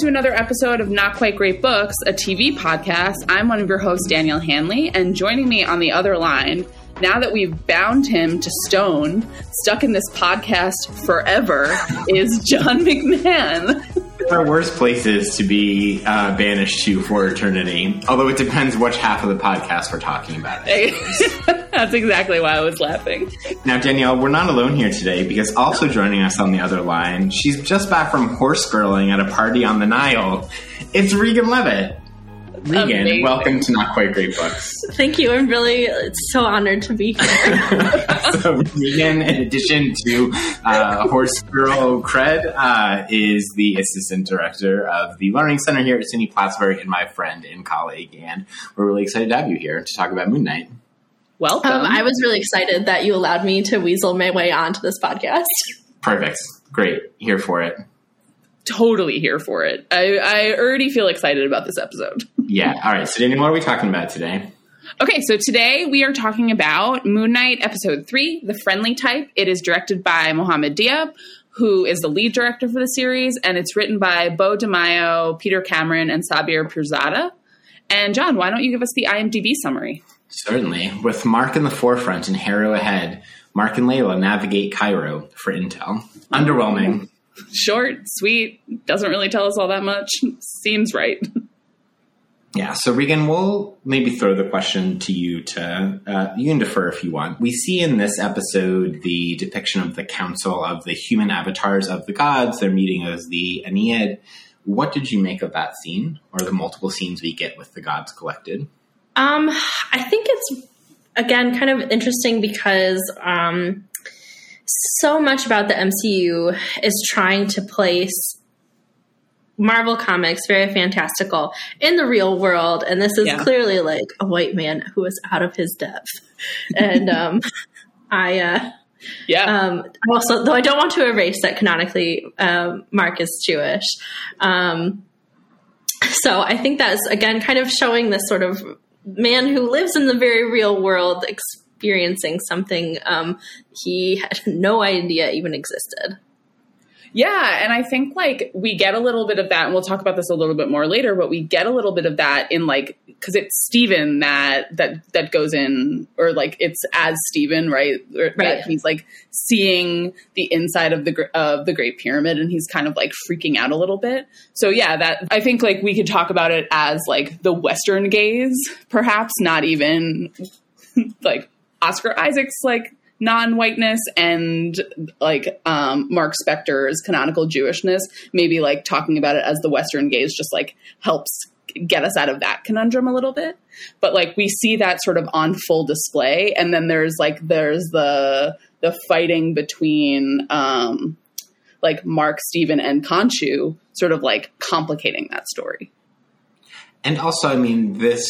To another episode of Not Quite Great Books, a TV podcast. I'm one of your hosts, Danielle Hanley, and joining me on the other line, now that we've bound him to stone, stuck in this podcast forever, is John McMahon. There are worse places to be uh, banished to for eternity. Although it depends which half of the podcast we're talking about. That's exactly why I was laughing. Now, Danielle, we're not alone here today because also joining us on the other line, she's just back from horse girling at a party on the Nile. It's Regan Levitte. Regan, Amazing. welcome to Not Quite Great Books. Thank you. I'm really so honored to be here. so Regan, in addition to uh, Horse Girl cred, uh, is the assistant director of the Learning Center here at SUNY Plattsburgh and my friend and colleague. And we're really excited to have you here to talk about Moon Knight. Welcome. Um, I was really excited that you allowed me to weasel my way onto this podcast. Perfect. Great. Here for it. totally here for it. I, I already feel excited about this episode. Yeah. All right. So, Danielle, what are we talking about today? Okay, so today we are talking about Moon Knight Episode 3, The Friendly Type. It is directed by Mohammed Diab, who is the lead director for the series, and it's written by Beau DeMayo, Peter Cameron, and Sabir Pirzada. And John, why don't you give us the IMDb summary? Certainly. With Mark in the forefront and Harrow ahead, Mark and Layla navigate Cairo for intel. Underwhelming. Short, sweet, doesn't really tell us all that much. Seems right. Yeah, so Regan, we'll maybe throw the question to you to uh, you can defer if you want. We see in this episode the depiction of the council of the human avatars of the gods. They're meeting as the Ennead. What did you make of that scene, or the multiple scenes we get with the gods collected? Um, I think it's again kind of interesting because um, so much about the MCU is trying to place Marvel Comics, very fantastical, in the real world, and this is Yeah. clearly like a white man who is out of his depth. And um, I, uh, Yeah. um, also, though I don't want to erase that canonically, um, Mark is Jewish. Um, so I think that's again kind of showing this sort of man who lives in the very real world, experiencing something um, he had no idea even existed. Yeah, and I think like we get a little bit of that, and we'll talk about this a little bit more later. But we get a little bit of that in like because it's Stephen that that that goes in, or like it's as Stephen, right? Or Right. He's like seeing the inside of the of the Great Pyramid, and he's kind of like freaking out a little bit. So yeah, that I think like we could talk about it as like the Western gaze, perhaps not even like Oscar Isaac's like non-whiteness and like um Mark Spector's canonical Jewishness, maybe like talking about it as the Western gaze just like helps get us out of that conundrum a little bit. But like we see that sort of on full display and then there's like there's the the fighting between um like Mark, Stephen, and Khonshu sort of like complicating that story. And also, I mean, this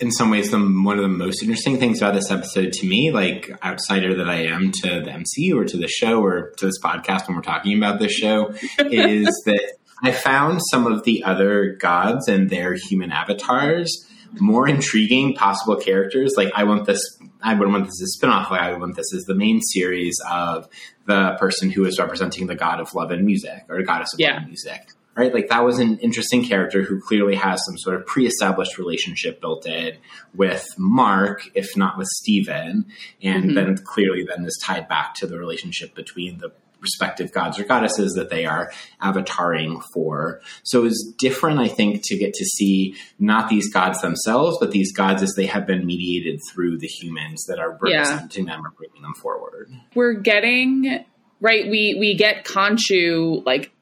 in some ways the one of the most interesting things about this episode to me, like outsider that I am to the MCU or to the show or to this podcast when we're talking about this show, is that I found some of the other gods and their human avatars more intriguing possible characters. Like I want this I would want this as a spinoff, like I would want this as the main series of the person who is representing the god of love and music or the goddess of Yeah. love and music right? Like that was an interesting character who clearly has some sort of pre-established relationship built in with Mark, if not with Steven. And Mhm. then clearly then is tied back to the relationship between the respective gods or goddesses that they are avataring for. So it's different, I think, to get to see not these gods themselves, but these gods as they have been mediated through the humans that are Yeah. representing them or bringing them forward. we're getting right we we get Khonshu like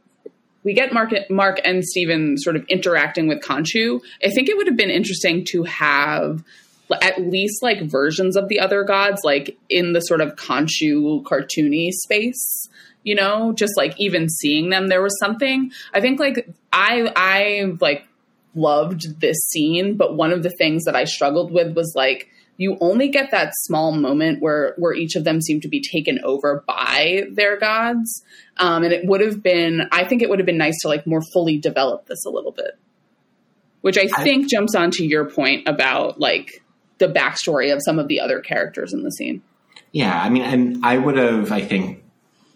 we get Mark Mark and Steven sort of interacting with Khonshu. I think it would have been interesting to have at least like versions of the other gods like in the sort of Khonshu cartoony space. You know, just like even seeing them there was something I think like I I like loved this scene, but one of the things that I struggled with was like you only get that small moment where where each of them seem to be taken over by their gods um, and it would have been i think it would have been nice to like more fully develop this a little bit which i I- think jumps on to your point about like the backstory of some of the other characters in the scene Yeah, I mean, and I would have, I think,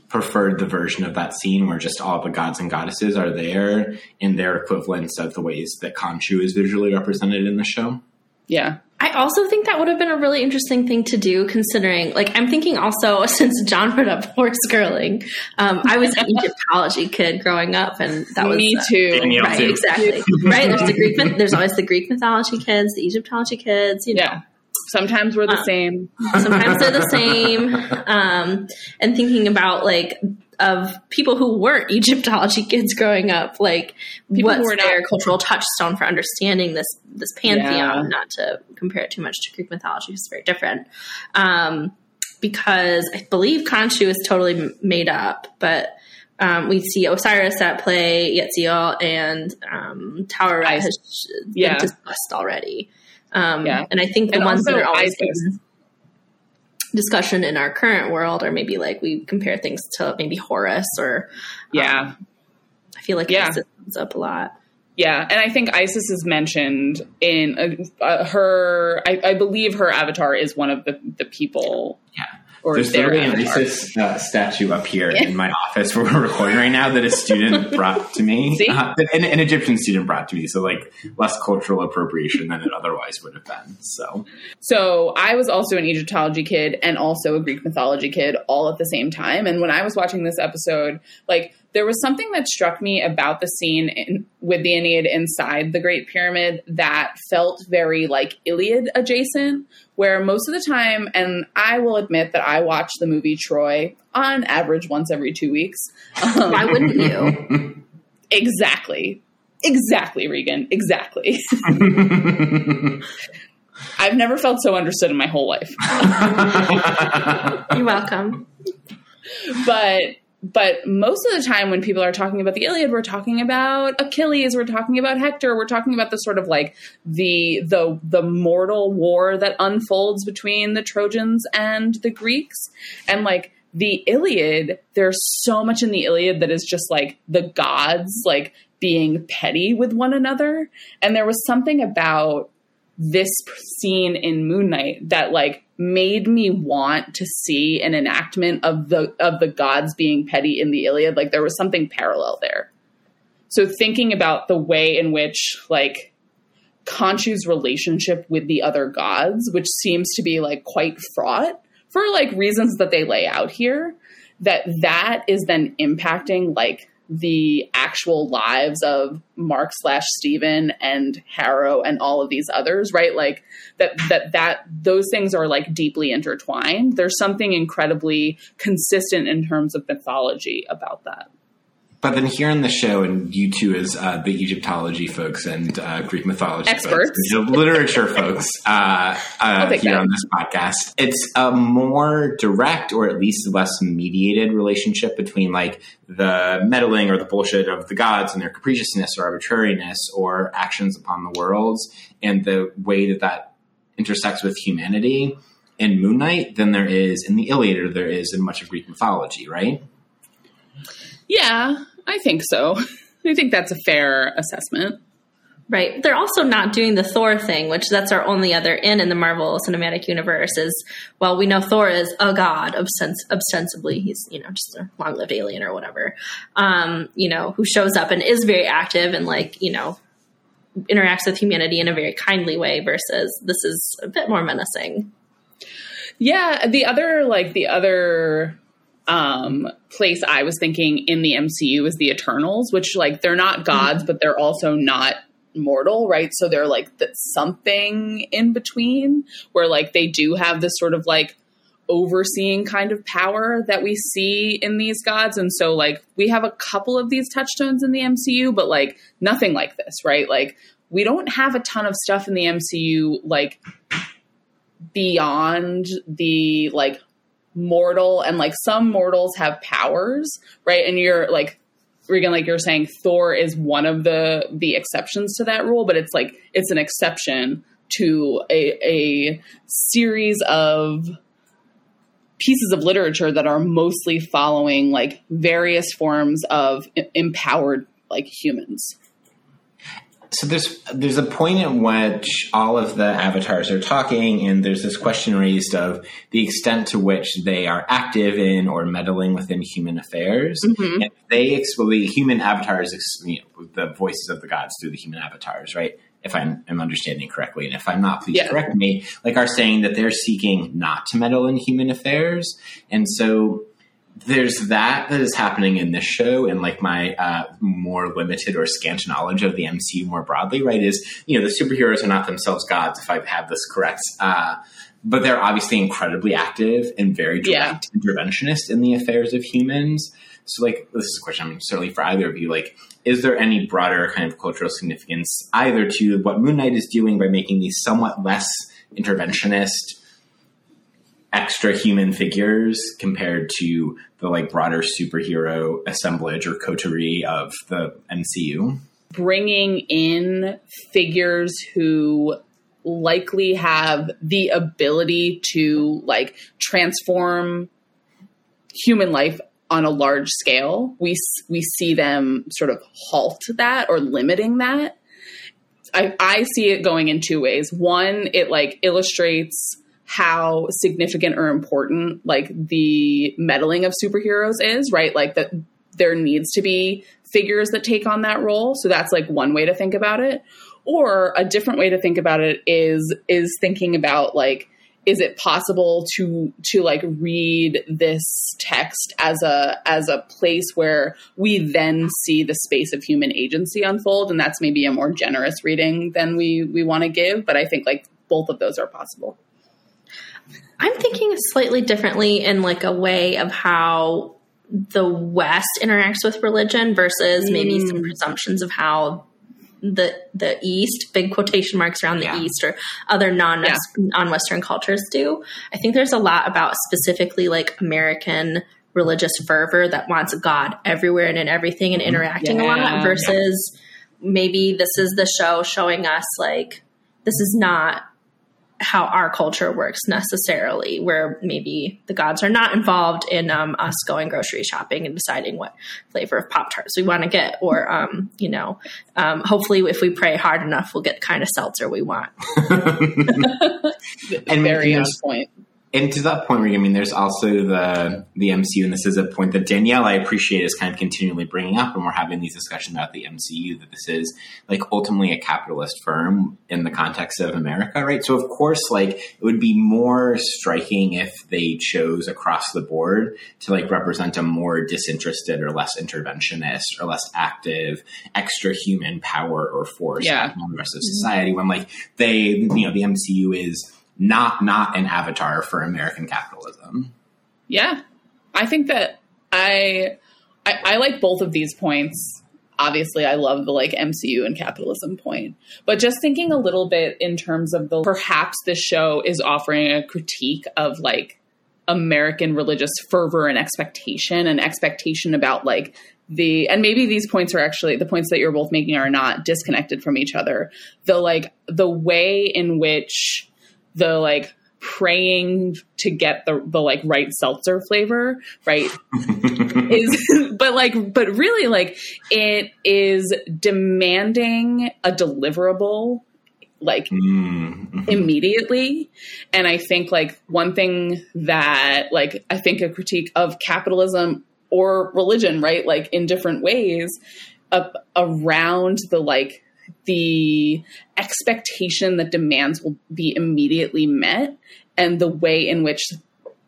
preferred the version of that scene where just all the gods and goddesses are there in their equivalents of the ways that Khonshu is visually represented in the show. Yeah. I also think that would have been a really interesting thing to do, considering, like, I'm thinking also since John brought up horse girling, um, I was an Egyptology kid growing up, and that was Me uh, too. Danielle right, too. exactly, right. There's the Greek, myth- there's always the Greek mythology kids, the Egyptology kids, you know. Yeah. Sometimes we're the Uh, same. sometimes they're the same um, and thinking about like of people who weren't egyptology kids growing up like People who what's were not- their cultural touchstone for understanding this this pantheon Yeah. not to compare it too much to greek mythology it's very different um, because i believe Khonshu is totally made up but um, we see Osiris at play, Yatzil, and um, Tower Isis. has been Yeah. discussed already. Um, Yeah. And I think the And ones that are always Isis. In discussion in our current world or maybe like we compare things to maybe Horus or Yeah. I feel like Yeah. Isis comes up a lot. Yeah, and I think Isis is mentioned in uh, uh, her. I, I believe her avatar is one of the the people. Yeah. Or There's literally an. ISIS uh, statue up here in my office where we're recording right now that a student brought to me. Uh, an, an Egyptian student brought to me, so like less cultural appropriation than it otherwise would have been. So So I was also an Egyptology kid and also a Greek mythology kid all at the same time. And when I was watching this episode, like there was something that struck me about the scene in, with the Ennead inside the Great Pyramid that felt very like Iliad adjacent, where most of the time, and I will admit that I watch the movie Troy on average once every two weeks. Um, Why wouldn't you? Exactly. Exactly, Regan. Exactly. I've never felt so understood in my whole life. You're welcome. but but most of the time when people are talking about the Iliad, we're talking about Achilles, we're talking about Hector, we're talking about the sort of like the the the mortal war that unfolds between the Trojans and the Greeks. And like the Iliad, there's so much in the Iliad that is just like the gods like being petty with one another. And there was something about this scene in Moon Knight that like made me want to see an enactment of the of the gods being petty in the Iliad. Like there was something parallel there. So thinking about the way in which like Khonshu's relationship with the other gods, which seems to be like quite fraught for like reasons that they lay out here, that that is then impacting like the actual lives of Mark slash Steven and Harrow and all of these others, right? Like that that that those things are like deeply intertwined. There's something incredibly consistent in terms of mythology about that. But then here on the show, and you two as uh, the Egyptology folks and uh, Greek mythology Experts. folks, the literature folks uh, uh, here that. on this podcast, it's a more direct or at least less mediated relationship between like the meddling or the bullshit of the gods and their capriciousness or arbitrariness or actions upon the worlds and the way that that intersects with humanity in Moon Knight than there is in the Iliad or there is in much of Greek mythology, right? Yeah, I think so. I think that's a fair assessment. Right. They're also not doing the Thor thing, which that's our only other in in the Marvel Cinematic Universe. Is well, we know Thor is a god, ostens- ostensibly. He's you know just a long-lived alien or whatever. Um, you know, who shows up and is very active and like you know interacts with humanity in a very kindly way. Versus this is a bit more menacing. Yeah, the other like the other um place I was thinking in the MCU is the Eternals, which like they're not gods, but they're also not mortal, right? So they're like something in between where like they do have this sort of like overseeing kind of power that we see in these gods and so like we have a couple of these touchstones in the MCU but like nothing like this right like we don't have a ton of stuff in the MCU like beyond the like mortal and like some mortals have powers right and you're like Regan, like you're saying, Thor is one of the the exceptions to that rule, but it's like it's an exception to a, a series of pieces of literature that are mostly following like various forms of empowered like humans. So there's there's a point at which all of the avatars are talking, and there's this question raised of the extent to which they are active in or meddling within human affairs. Mhm. And they well, the human avatars, you know, the voices of the gods through the human avatars, right? If I'm, I'm understanding correctly, and if I'm not, please Yeah. correct me. Like are saying that they're seeking not to meddle in human affairs, and so there's that that is happening in this show and like my uh, more limited or scant knowledge of the MCU more broadly, right? Is you know the superheroes are not themselves gods, if I have this correct, uh, but they're obviously incredibly active and very direct interventionist in the affairs of humans. So, like, this is a question I mean, certainly for either of you. Like, is there any broader kind of cultural significance either to what Moon Knight is doing by making these somewhat less interventionist extra human figures compared to the like broader superhero assemblage or coterie of the MCU. bringing in figures who likely have the ability to like transform human life on a large scale we we see them sort of halt that or limiting that I, I see it going in two ways one it like illustrates how significant or important like the meddling of superheroes is right? Like that there needs to be figures that take on that role. So that's like one way to think about it. Or a different way to think about it is is thinking about like is it possible to to like read this text as a as a place where we then see the space of human agency unfold? And that's maybe a more generous reading than we we want to give but i think like both of those are possible I'm thinking slightly differently in like a way of how the West interacts with religion versus maybe some hmm. presumptions of how the the East, big quotation marks around the Yeah. East or other non Yeah. non Western cultures do. I think there's a lot about specifically like American religious fervor that wants a God everywhere and in everything and mm-hmm. interacting a lot versus maybe this is the show showing us like this is not how our culture works necessarily, where maybe the gods are not involved in um, us going grocery shopping and deciding what flavor of Pop Tarts we want to get, or, um, you know, um, hopefully if we pray hard enough, we'll get the kind of seltzer we want. And very on point And to that point, I mean, there's also the the MCU, and this is a point that Danielle I appreciate is kind of continually bringing up when we're having these discussions about the MCU. That this is like ultimately a capitalist firm in the context of America, right? So of course, like it would be more striking if they chose across the board to like represent a more disinterested or less interventionist or less active extra human power or force Yeah. on the rest of society. When like they, you know, the MCU is not not an avatar for American capitalism. Yeah, I think that I, I I like both of these points. Obviously, I love the like MCU and capitalism point, but just thinking a little bit in terms of the perhaps this show is offering a critique of like American religious fervor and expectation and expectation about like the and maybe these points are actually the points that you're both making are not disconnected from each other. The like the way in which the like praying to get the the like right seltzer flavor, right? is but like but really like it is demanding a deliverable like Mm. immediately and i think like one thing that like i think a critique of capitalism or religion right like in different ways uh, around the like the expectation that demands will be immediately met and the way in which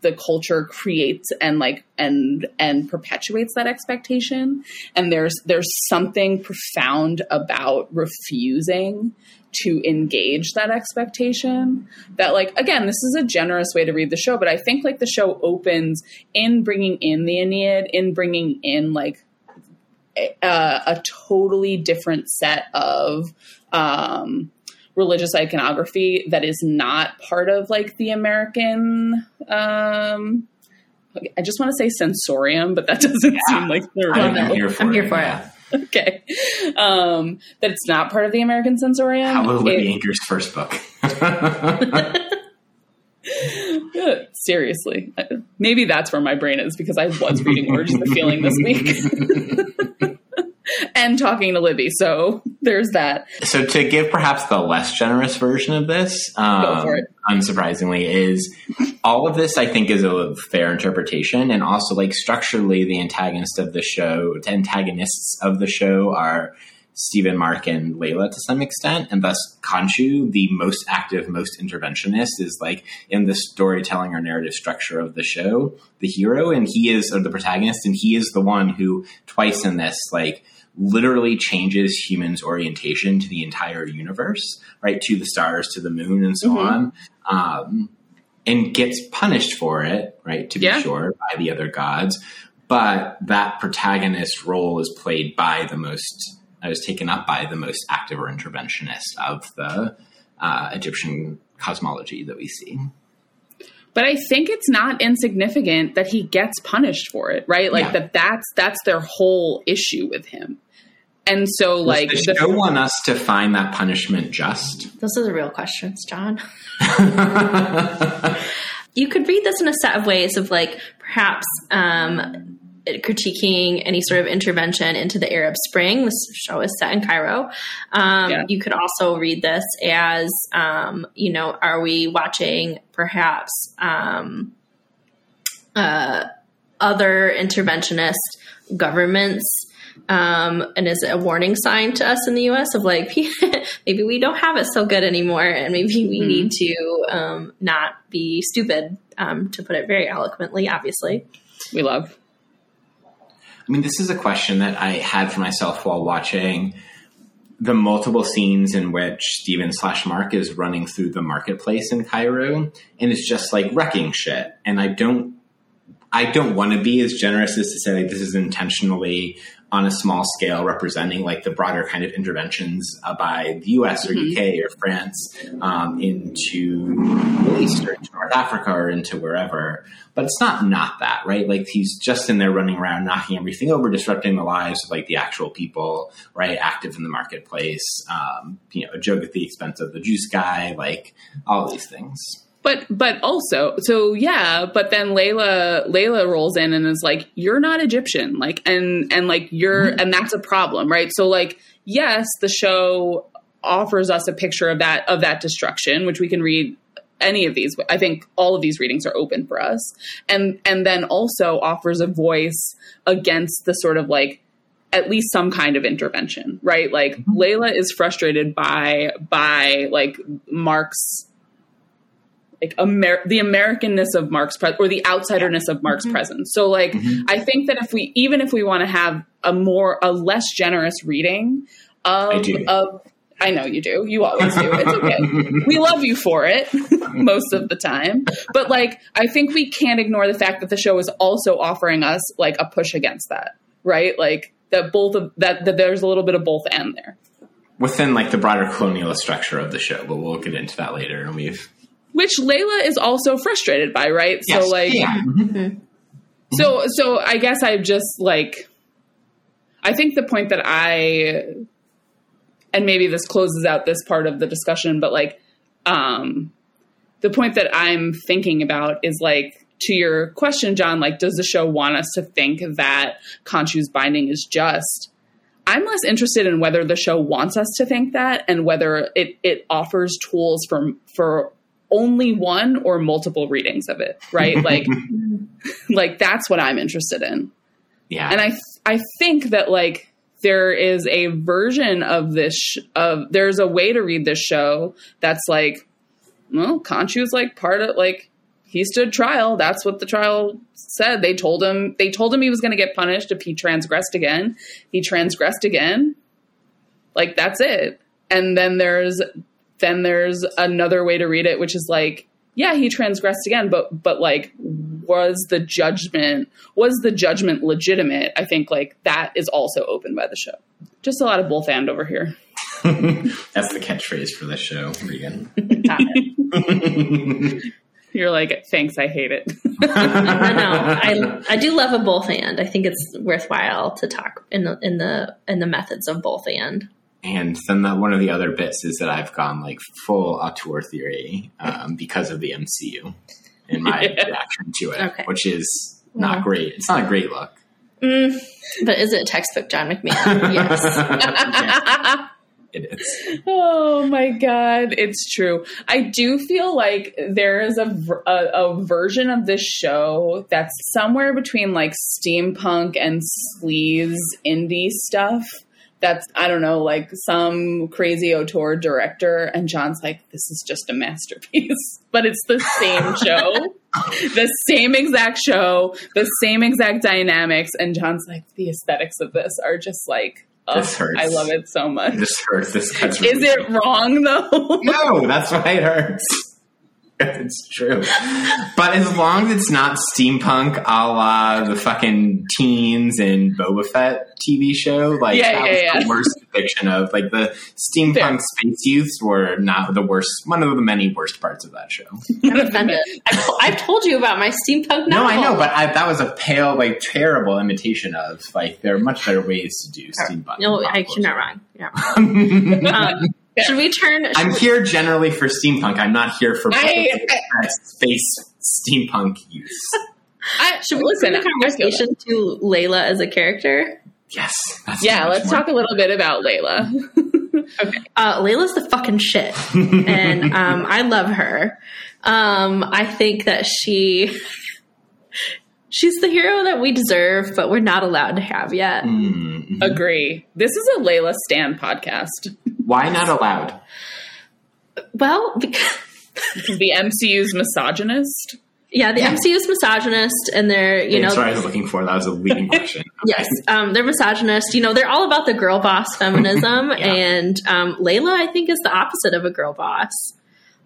the culture creates and like and and perpetuates that expectation. And there's there's something profound about refusing to engage that expectation that like again this is a generous way to read the show but i think like the show opens in bringing in the ennead in bringing in like a, a totally different set of um religious iconography that is not part of like the american um I just want to say sensorium, but that doesn't seem like the I'm, right I'm here for I'm it. here for it. yeah. okay um that it's not part of the american sensorium Hallelujah It- Anchor's first book. uh, seriously Uh, maybe that's where my brain is because i was reading urges the feeling this week and talking to Libby. So there's that. So to give perhaps the less generous version of this, um, unsurprisingly, is all of this I think is a fair interpretation, and also like structurally, the antagonist of the show, the antagonists of the show are Stephen, Mark, and Layla to some extent, and thus Khonshu, the most active, most interventionist, is like in the storytelling or narrative structure of the show, the hero, and he is or the protagonist, and he is the one who twice in this like literally changes humans' orientation to the entire universe, right? To the stars, to the moon, and so on. Um, and gets punished for it, right? To be Yeah. sure, by the other gods. But that protagonist role is played by the most, uh, is taken up by the most active or interventionist of the uh, Egyptian cosmology that we see. But I think it's not insignificant that he gets punished for it, right? Like Yeah. that that's that's their whole issue with him. And so like Does the show want us to find that punishment just? Those are the real questions, John. you could read this in a set of ways of like perhaps um, critiquing any sort of intervention into the Arab Spring. This show is set in Cairo. Um, Yeah. You could also read this as, um, you know, are we watching perhaps um, uh, other interventionist governments? Um, and is it a warning sign to us in the U.S. of like maybe we don't have it so good anymore, and maybe we need to um, not be stupid, um, to put it very eloquently. Obviously, we love. I mean, this is a question that I had for myself while watching the multiple scenes in which Steven slash Mark is running through the marketplace in Cairo, and it's just like wrecking shit. And I don't, I don't want to be as generous as to say like this is intentionally on a small scale representing like the broader kind of interventions uh, by the U.S. or UK or France um, into Middle East or into North Africa or into wherever. But it's not not that right. Like he's just in there running around, knocking everything over, disrupting the lives of like the actual people, right, active in the marketplace. Um, you know, a joke at the expense of the juice guy, like all these things. But but also so yeah, but then Layla Layla rolls in and is like, You're not Egyptian. Like and and like you're mm-hmm. and that's a problem, right? So like, yes, the show offers us a picture of that of that destruction, which we can read any of these. I think all of these readings are open for us. And and then also offers a voice against the sort of like at least some kind of intervention, right? Like mm-hmm. Layla is frustrated by by like Mark's like Amer- the Americanness of Mark's pre- or the outsiderness of Mark's mm-hmm. presence. So like mm-hmm. I think that if we even if we want to have a more a less generous reading of I do. of I know you do. You always do. It's okay. we love you for it most of the time. But like I think we can't ignore the fact that the show is also offering us like a push against that, right? Like that both of that that there's a little bit of both and there. Within like the broader colonialist structure of the show, but we'll get into that later. And we've Which Layla is also frustrated by, right? So like yeah. Mhm. So so I guess I just like I think the point that I and maybe this closes out this part of the discussion, but like um the point that I'm thinking about is like to your question, John, like does the show want us to think that Khonshu's binding is just? I'm less interested in whether the show wants us to think that and whether it, it offers tools for for only one or multiple readings of it, right? Like like that's what I'm interested in. yeah. And I I think that like there is a version of this sh- of there's a way to read this show that's like well, Khonshu's like part of like he stood trial. That's what the trial said. They told him they told him he was going to get punished if he transgressed again. He transgressed again. Like that's it. And then there's then there's another way to read it which is like yeah, he transgressed again, but but like was the judgment was the judgment legitimate? I think like that is also open by the show. Just a lot of both and over here. That's the catchphrase for this show, Regan. You're like, thanks, I hate it. no, no, I I do love a both and. I think it's worthwhile to talk in the in the in the methods of both and. And then the, one of the other bits is that I've gone like full auteur theory um, because of the MCU in my Yeah. reaction to it, Okay. which is not Well. great. It's not a great look. Mm, but is it textbook John McMahon? yes. it is. Oh my god, it's true. I do feel like there is a, a a version of this show that's somewhere between like steampunk and sleaze indie stuff. That's I don't know, like some crazy auteur director, and John's like, "This is just a masterpiece," but it's the same show, the same exact show, the same exact dynamics, and John's like, "The aesthetics of this are just like." Oh, This hurts. I love it so much. This hurts. This cuts. Is really it wrong though? No, that's why it hurts. It's true. But as long as it's not steampunk a la the fucking teens and Boba Fett TV show, like Yeah, that yeah, was yeah. the worst depiction of like the steampunk Fair. space youths were not the worst one of the many worst parts of that show. I'm offended. I've, I've told you about my steampunk No. I know, but I, that was a pale, like terrible imitation of like there are much better ways to do steampunk. no, I, pop you're not wrong. You're not wrong. culture. Um, should we turn? should I'm we- here generally for steampunk. I'm not here for I- space steampunk use. I, should we listen? turn the I conversation to Layla as a character? Yes. That's Yeah, let's more- talk a little bit about Layla. Uh, Layla's the fucking shit, and um, I love her. Um, I think that she she's the hero that we deserve, but we're not allowed to have yet. Mm, Agree. This is a Layla Stan podcast. Why not allowed? Well, because, The MCU's misogynist. yeah, the MCU is misogynist, and they're you know That's what I was looking for. That was a leading question. Yes, um, they're misogynist. You know, they're all about the girl boss feminism, and um, Layla, I think, is the opposite of a girl boss.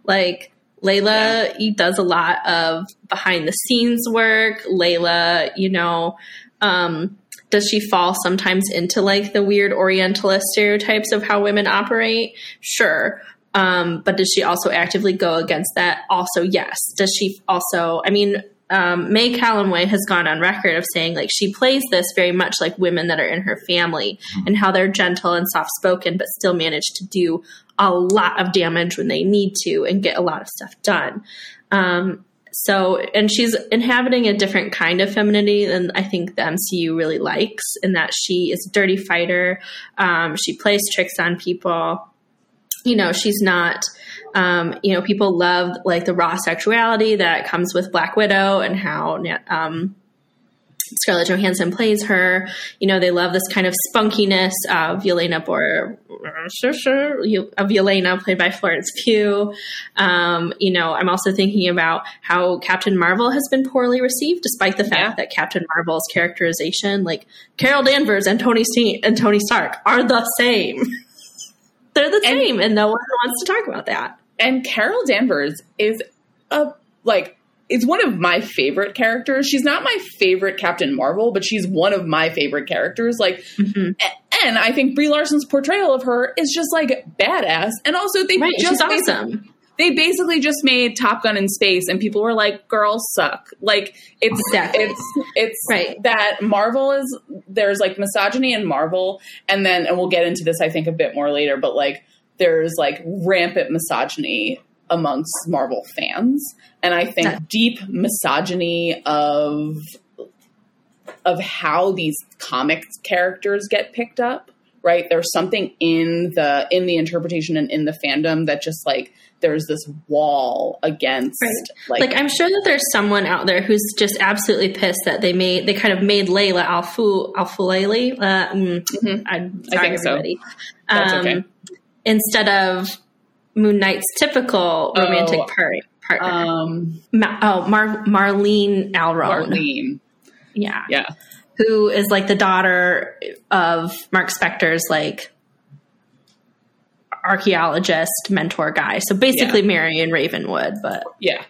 Like Layla he does a lot of behind the scenes work. Layla, you know, um, does she fall sometimes into like the weird Orientalist stereotypes of how women operate? Sure. Um, but does she also actively go against that? Also, yes. Does she also, I mean, um, May Calamawy has gone on record of saying like she plays this very much like women that are in her family and how they're gentle and soft spoken, but still manage to do a lot of damage when they need to and get a lot of stuff done. Um, so, and she's inhabiting a different kind of femininity than I think the MCU really likes, in that she is a dirty fighter. Um, she plays tricks on people. You know, she's not. Um, you know, people love like the raw sexuality that comes with Black Widow and how um, Scarlett Johansson plays her. You know, they love this kind of spunkiness of Yelena Bor, sure, sure, of Yelena played by Florence Pugh. Um, you know, I'm also thinking about how Captain Marvel has been poorly received, despite the fact Yeah. that Captain Marvel's characterization, like Carol Danvers and Tony Ste- and Tony Stark, are the same. They're the And- same, and no one wants to talk about that. And Carol Danvers is a like is one of my favorite characters. She's not my favorite Captain Marvel, but she's one of my favorite characters. Like Mhm. and I think Brie Larson's portrayal of her is just like badass. And also they Right, just she's awesome. they basically just made Top Gun in space, and people were like, "Girls suck." Like it's Exactly. it's it's Right. that Marvel is there's like misogyny in Marvel, and then and we'll get into this I think a bit more later, but like there's like rampant misogyny amongst Marvel fans, and I think deep misogyny of of how these comic characters get picked up right there's something in the in the interpretation and in the fandom that just like there's this wall against Right. like, like I'm sure that there's someone out there who's just absolutely pissed that they made they kind of made Layla Alfu Alfulele. Uh, mm, Mhm. I'm I sorry, think so. That's Um, okay. Instead of Moon Knight's typical romantic Oh, par- partner. um Ma- oh, Mar- Marlene Alraune. Marlene Yeah. yeah Who is like the daughter of Mark Spector's like archaeologist mentor guy. So basically Marion Ravenwood, but Yeah.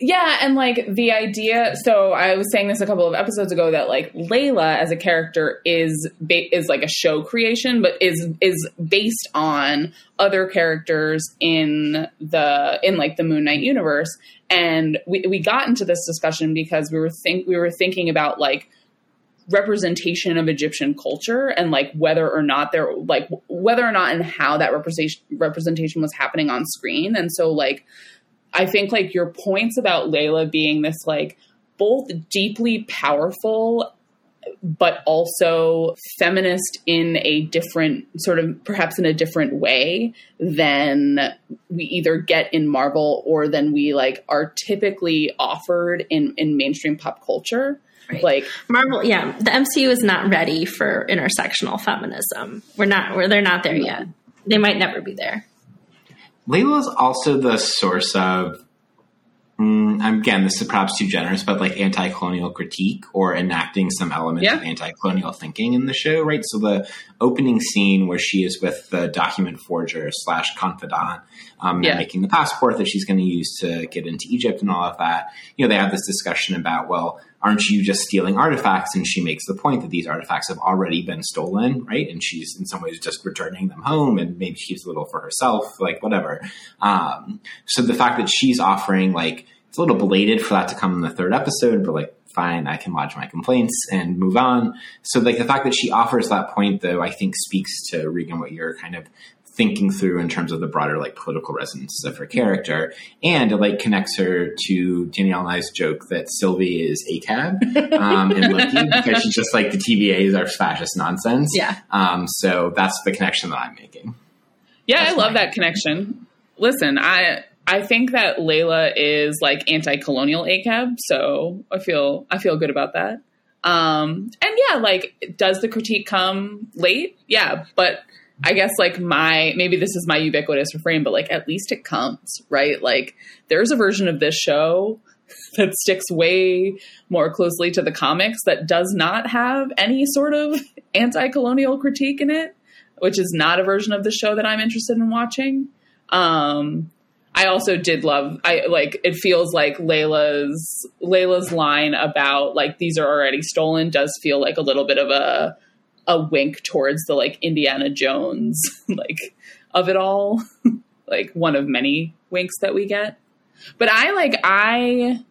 Yeah, and like the idea. So I was saying this a couple of episodes ago that like Layla as a character is is like a show creation, but is is based on other characters in the in like the Moon Knight universe. And we we got into this discussion because we were think we were thinking about like representation of Egyptian culture and like whether or not there like whether or not and how that representation representation was happening on screen. And so like I think like your points about Layla being this like both deeply powerful but also feminist in a different sort of perhaps in a different way than we either get in Marvel or than we like are typically offered in in mainstream pop culture. Right. Like Marvel, yeah, the MCU is not ready for intersectional feminism. We're not. We're they're not there yet. They might never be there. Layla is also the source of Mm, again, this is perhaps too generous, but like anti-colonial critique or enacting some elements Yeah. of anti-colonial thinking in the show, right? So the opening scene where she is with the document forger slash confidant, um, Yeah. making the passport that she's going to use to get into Egypt and all of that. You know, they have this discussion about, well, aren't you just stealing artifacts? And she makes the point that these artifacts have already been stolen, right? And she's in some ways just returning them home, and maybe she keeps a little for herself, like whatever. Um, so the fact that she's offering like it's a little belated for that to come in the third episode, but like fine, I can lodge my complaints and move on. So like the fact that she offers that point though, I think speaks to Regan what you're kind of thinking through in terms of the broader like political resonances of her character. And it like connects her to Danielle and I's joke that Sylvie is ACAB um in Loki because she's just like the TVAs are fascist nonsense. Yeah. Um so that's the connection that I'm making. Yeah, That's I love that connection. Listen, I I think that Layla is like anti-colonial ACAB, so I feel I feel good about that. Um, and yeah, like, does the critique come late? Yeah, but I guess like my maybe this is my ubiquitous refrain, but like at least it comes right. Like, there's a version of this show that sticks way more closely to the comics that does not have any sort of anti-colonial critique in it which is not a version of the show that I'm interested in watching. Um, I also did love. I like. It feels like Layla's Layla's line about like these are already stolen does feel like a little bit of a a wink towards the like Indiana Jones like of it all, like one of many winks that we get. But I like I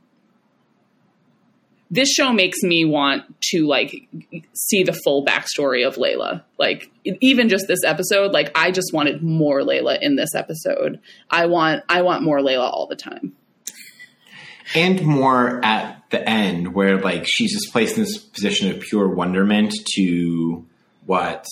this show makes me want to like see the full backstory of Layla. Like even just this episode, like I just wanted more Layla in this episode. I want I want more Layla all the time. And more at the end where like she's just placed in this position of pure wonderment to what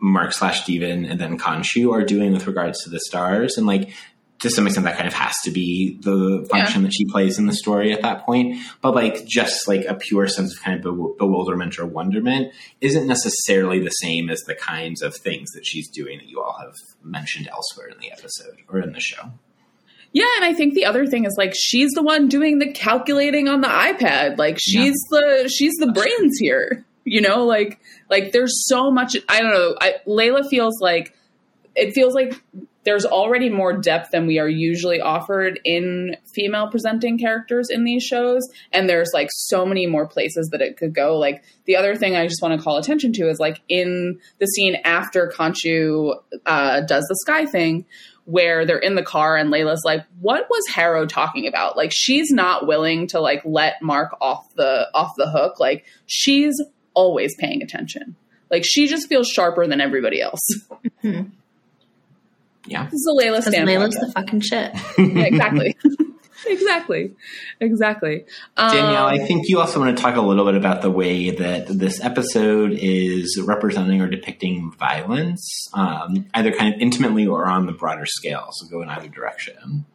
Mark slash Steven and then Khonshu are doing with regards to the stars. And like to some extent that kind of has to be the function that she plays in the story at that point. But like just like a pure sense of kind of bew- bewilderment or wonderment isn't necessarily the same as the kinds of things that she's doing that you all have mentioned elsewhere in the episode or in the show Yeah, and I think the other thing is like she's the one doing the calculating on the iPad. Like she's the she's the brains here. You know, like like there's so much I don't know. I Layla feels like it feels like there's already more depth than we are usually offered in female presenting characters in these shows and there's like so many more places that it could go like the other thing i just want to call attention to is like in the scene after Khonshu uh, does the sky thing where they're in the car and layla's like what was harrow talking about? Like she's not willing to like let mark off the off the hook. Like she's always paying attention. Like she just feels sharper than everybody else. Hmm. Yeah. This is a layla Because Layla's the fucking shit. yeah, exactly. exactly. Exactly. Um, Danielle, I think you also want to talk a little bit about the way that this episode is representing or depicting violence, um, either kind of intimately or on the broader scale. So go in either direction.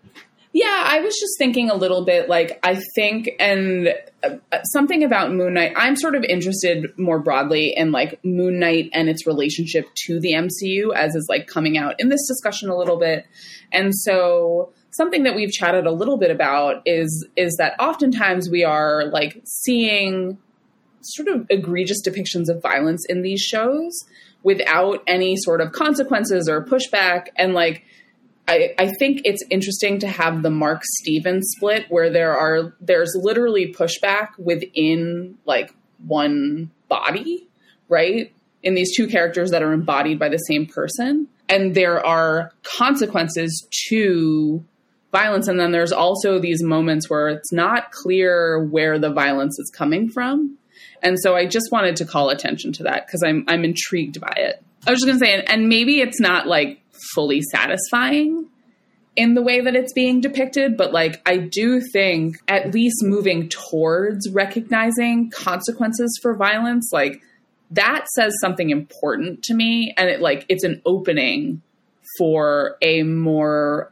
Yeah, I was just thinking a little bit like I think and uh, something about Moon Knight. I'm sort of interested more broadly in like Moon Knight and its relationship to the MCU as is like coming out in this discussion a little bit. And so something that we've chatted a little bit about is is that oftentimes we are like seeing sort of egregious depictions of violence in these shows without any sort of consequences or pushback and like I, I think it's interesting to have the Mark Stevens split where there are there's literally pushback within like one body, right? In these two characters that are embodied by the same person. And there are consequences to violence. And then there's also these moments where it's not clear where the violence is coming from. And so I just wanted to call attention to that because I'm I'm intrigued by it. I was just gonna say, and, and maybe it's not like fully satisfying in the way that it's being depicted, but like I do think at least moving towards recognizing consequences for violence, like that says something important to me and it like it's an opening for a more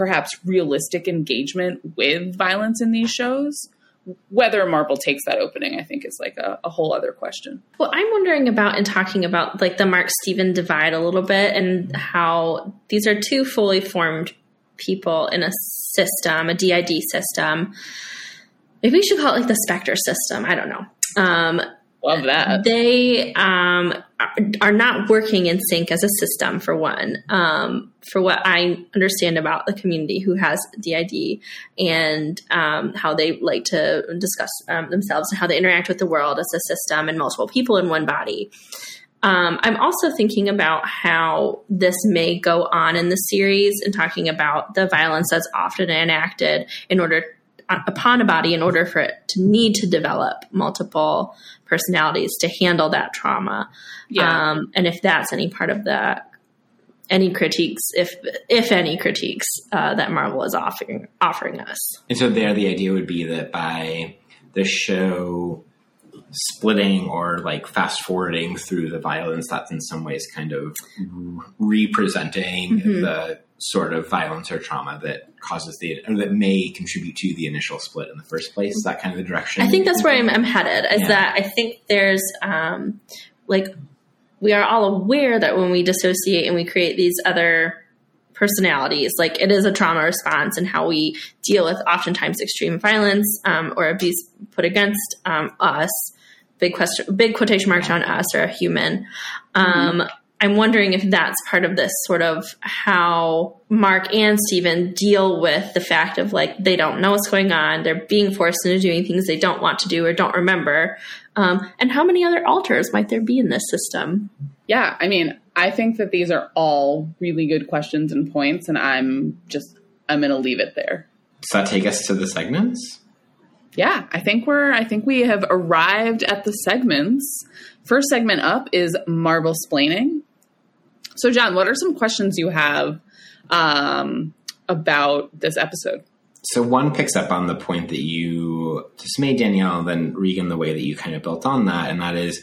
perhaps realistic engagement with violence in these shows. Whether marvel takes that opening i think is like a, a, whole other question. Well i'm wondering about and talking about like the mark steven divide a little bit and how these are two fully formed people in a system a did system. Maybe we should call it like the Spector system. I don't know. Um, Love that. They um, are not working in sync as a system, for one. Um, for what I understand about the community who has DID and um, how they like to discuss um, themselves and how they interact with the world as a system and multiple people in one body. Um, I'm also thinking about how this may go on in the series and talking about the violence that's often enacted in order upon a body in order for it to need to develop multiple personalities to handle that trauma. Yeah. Um, and if that's any part of the any critiques, if if any critiques uh, that Marvel is offering offering us. And so there, the idea would be that by the show splitting or like fast forwarding through the violence, that's in some ways kind of representing mm-hmm. the sort of violence or trauma that causes the or that may contribute to the initial split in the first place. Is that kind of the direction? I think that's where I'm, I'm headed. Is yeah. that I think there's um, like we are all aware that when we dissociate and we create these other personalities, like it is a trauma response and how we deal with oftentimes extreme violence um, or abuse put against um, us. Big question, big quotation marks on us or a human. Um, mm-hmm. I'm wondering if that's part of this sort of how Mark and Steven deal with the fact of like they don't know what's going on, they're being forced into doing things they don't want to do or don't remember. Um, and how many other alters might there be in this system? Yeah, I mean, I think that these are all really good questions and points, and I'm just I'm going to leave it there. Does that take us to the segments? Yeah, I think we're I think we have arrived at the segments. First segment up is Marvel splaining. So, John, what are some questions you have um, about this episode? So, one picks up on the point that you just made, Danielle, then Regan, the way that you kind of built on that, and that is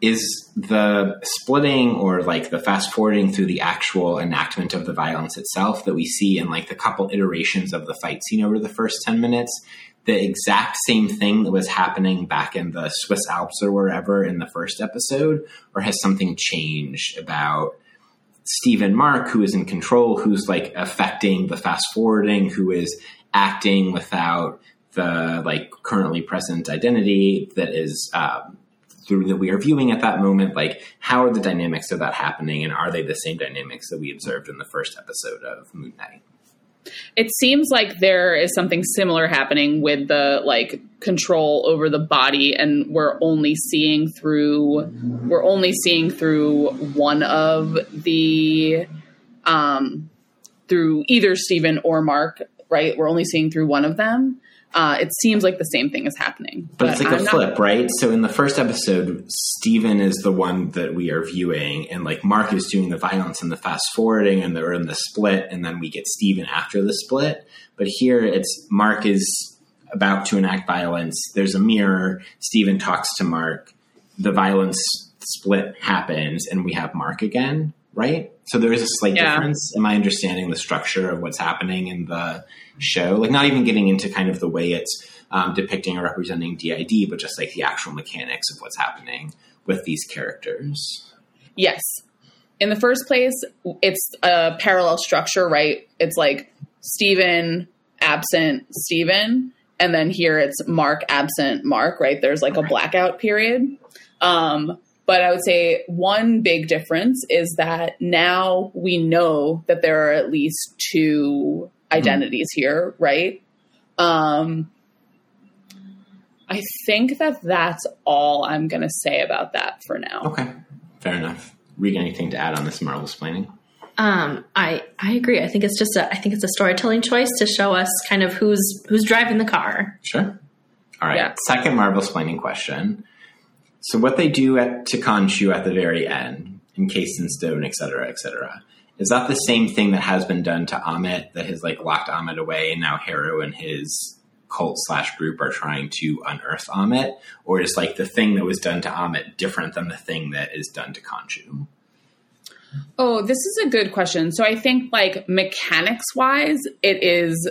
is the splitting or like the fast forwarding through the actual enactment of the violence itself that we see in like the couple iterations of the fight scene over the first 10 minutes the exact same thing that was happening back in the Swiss Alps or wherever in the first episode or has something changed about Steven Mark, who is in control, who's like affecting the fast forwarding, who is acting without the like currently present identity that is um, through that we are viewing at that moment. Like, how are the dynamics of that happening, and are they the same dynamics that we observed in the first episode of Moon Knight? It seems like there is something similar happening with the like control over the body and we're only seeing through we're only seeing through one of the um through either Stephen or Mark, right? We're only seeing through one of them uh, it seems like the same thing is happening. But, but it's like I'm a flip, not- right? So in the first episode, Steven is the one that we are viewing, and like Mark is doing the violence and the fast forwarding, and they're in the split, and then we get Steven after the split. But here, it's Mark is about to enact violence. There's a mirror. Steven talks to Mark. The violence split happens, and we have Mark again, right? So there is a slight yeah. difference. Am I understanding the structure of what's happening in the show? Like, not even getting into kind of the way it's um, depicting or representing DID, but just like the actual mechanics of what's happening with these characters. Yes. In the first place, it's a parallel structure, right? It's like Stephen, absent Stephen. and then here it's Mark absent Mark, right? There's like a blackout period. Um, but I would say one big difference is that now we know that there are at least two identities mm-hmm. here, right? Um, I think that that's all I'm going to say about that for now. Okay, fair enough. Read anything to add on this Marvel splaining? Um, I I agree. I think it's just a I think it's a storytelling choice to show us kind of who's who's driving the car. Sure. All right. Yeah. Second Marvel splaining question. So what they do at to Khonshu at the very end, encased in stone, etc., etc., is that the same thing that has been done to Ammit that has like locked Ammit away and now Harrow and his cult slash group are trying to unearth Ammit? Or is like the thing that was done to Ammit different than the thing that is done to Khonshu? Oh, this is a good question. So I think like mechanics wise, it is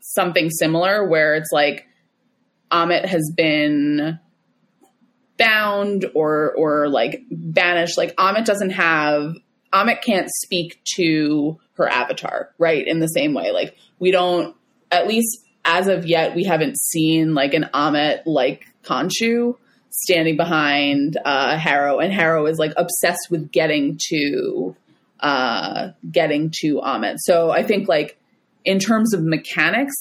something similar where it's like Ammit has been bound or or like banished. Like Ammit doesn't have Ammit can't speak to her avatar, right? In the same way. Like we don't at least as of yet, we haven't seen like an Ammit like Khonshu standing behind uh, Harrow, and Harrow is like obsessed with getting to uh, getting to Ammit. So I think like in terms of mechanics,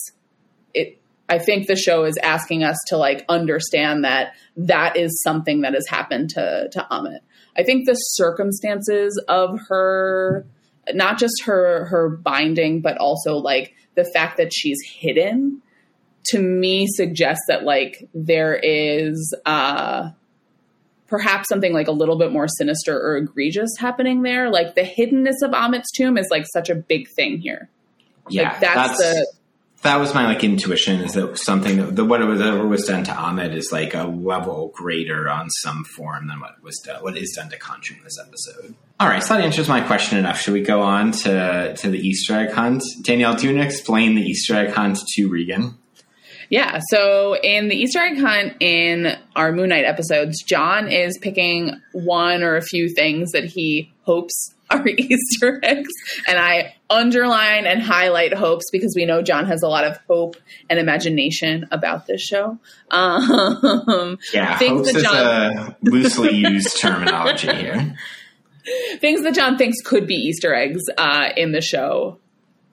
I think the show is asking us to like understand that that is something that has happened to to Ammit. I think the circumstances of her not just her her binding but also like the fact that she's hidden to me suggests that like there is uh perhaps something like a little bit more sinister or egregious happening there like the hiddenness of Ammit's tomb is like such a big thing here Yeah, like that's, the that was my like intuition is that something that the what it was done to Ammit is like a level greater on some form than what was done what is done to Khonshu in this episode. All right, so that answers my question enough. Should we go on to to the Easter egg hunt? Danielle, do you want to explain the Easter egg hunt to Regan? Yeah. So in the Easter egg hunt in our Moon Knight episodes, John is picking one or a few things that he hopes are Easter eggs. And I underline and highlight hopes because we know John has a lot of hope and imagination about this show. Um, Yeah, hopes that is John- a loosely used terminology here. things that John thinks could be Easter eggs uh, in the show.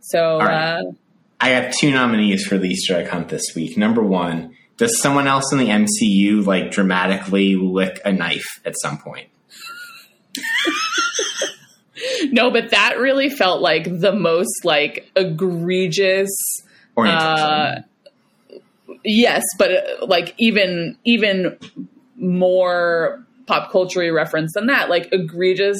So, right. uh, I have two nominees for the Easter egg hunt this week. Number one, does someone else in the MCU like dramatically lick a knife at some point? No, but that really felt like the most like egregious Uh, yes but uh, like even even more pop culture reference than that. Like egregious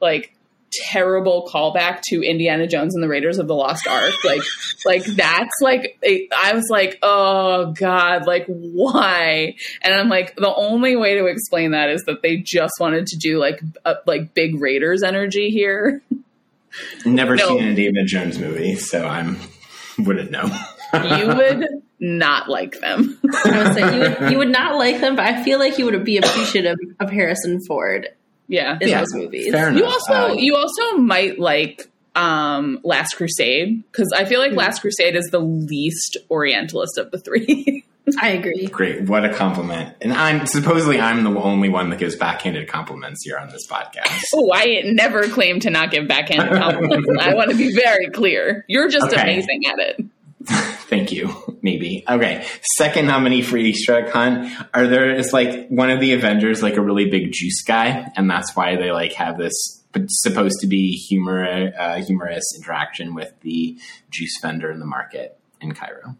like terrible callback to indiana jones and the raiders of the lost ark. Like like that's like I was like oh god like why? And i'm like the only way to explain that is that they just wanted to do like a, like big raiders energy here. Never no. seen a David Jones movie, so I'm wouldn't know. you would not like them. I would say you would, you would not like them, but I feel like you would be appreciative of Harrison Ford yeah in Yeah, those movies. fair You also Uh, you also might like um Last Crusade because I feel like Last Crusade is the least Orientalist of the three. I agree. Great, what a compliment! And I'm supposedly I'm the only one that gives backhanded compliments here on this podcast. oh, I never claim to not give backhanded compliments. I want to be very clear. You're just Okay. amazing at it. Thank you. Maybe. Okay. Second nominee for Easter hunt. Are there is like one of the Avengers like a really big juice guy, and that's why they like have this supposed to be humor uh, humorous interaction with the juice vendor in the market in Cairo.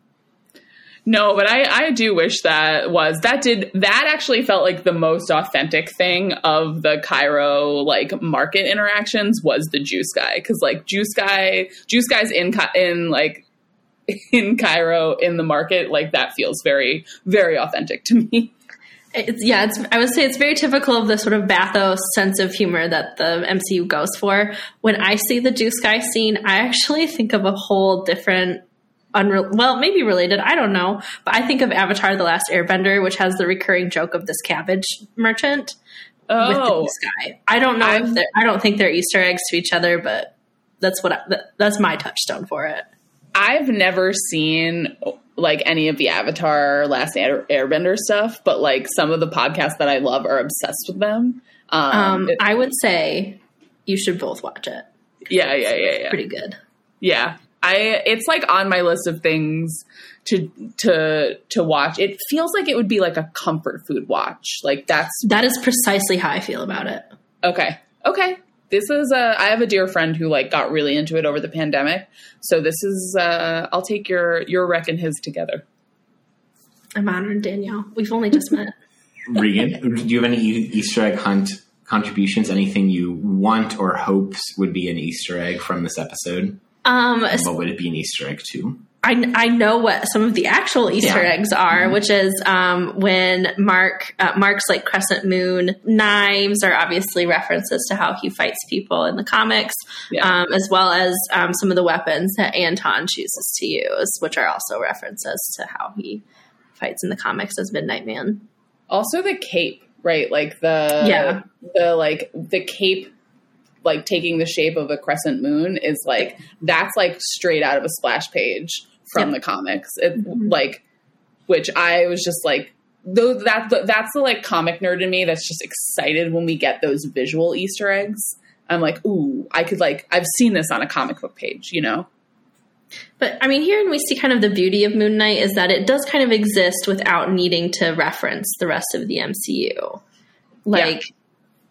No, but I, I do wish that was that did that actually felt like the most authentic thing of the Cairo like market interactions was the juice guy because like juice guy juice guys in in like in Cairo in the market like that feels very very authentic to me. It's, yeah, it's, I would say it's very typical of the sort of bathos sense of humor that the MCU goes for. When I see the Juice Guy scene, I actually think of a whole different, unre- well, maybe related, I don't know, but I think of Avatar: The Last Airbender, which has the recurring joke of this cabbage merchant with the Oh, Juice Guy. I don't know I'm- if they're, I don't think they're Easter eggs to each other, but that's what I, that's my touchstone for it. I've never seen like any of the Avatar Last Air- Airbender stuff, but like some of the podcasts that I love are obsessed with them. Um, Um, it- I would say you should both watch it. yeah, yeah, yeah, yeah. Pretty good. Yeah. I it's like on my list of things to to to watch. It feels like it would be like a comfort food watch. Like that's That is precisely how I feel about it. okay. Okay. This is uh I have a dear friend who like got really into it over the pandemic. So this is uh I'll take your your wreck and his together. I'm honored, Danielle. We've only just met. Regan, do you have any E- Easter egg hunt contributions? Anything you want or hopes would be an Easter egg from this episode? Um, And what would it be an Easter egg to? I, I know what some of the actual Easter Yeah. eggs are, Mhm. which is um, when Mark uh, Mark's like crescent moon knives are obviously references to how he fights people in the comics, Yeah. um, as well as um, some of the weapons that Anton chooses to use, which are also references to how he fights in the comics as Midnight Man. Also the cape, right? Like the Yeah. the like the cape like taking the shape of a crescent moon is like that's like straight out of a splash page from Yep. the comics. It Mhm. like which I was just like though that that's the like comic nerd in me that's just excited when we get those visual Easter eggs. I'm like, ooh, I could like I've seen this on a comic book page, you know? But I mean, here and we see kind of the beauty of Moon Knight is that it does kind of exist without needing to reference the rest of the MCU. Like,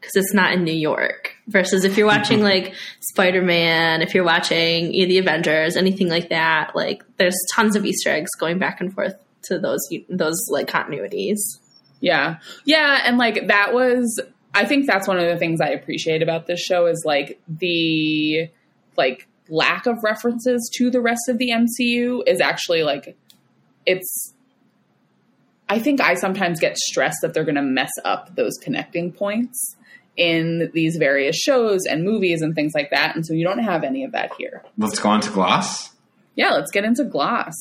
because it's not in New York. Versus if you're watching mm-hmm. like Spider Man, if you're watching you know, the Avengers, anything like that, like there's tons of Easter eggs going back and forth to those those like continuities. Yeah. Yeah. And like that was, I think that's one of the things I appreciate about this show is like the like lack of references to the rest of the MCU is actually like, it's, I think I sometimes get stressed that they're going to mess up those connecting points in these various shows and movies and things like that. And so you don't have any of that here. Let's go on to Gloss. Yeah. Let's get into Gloss.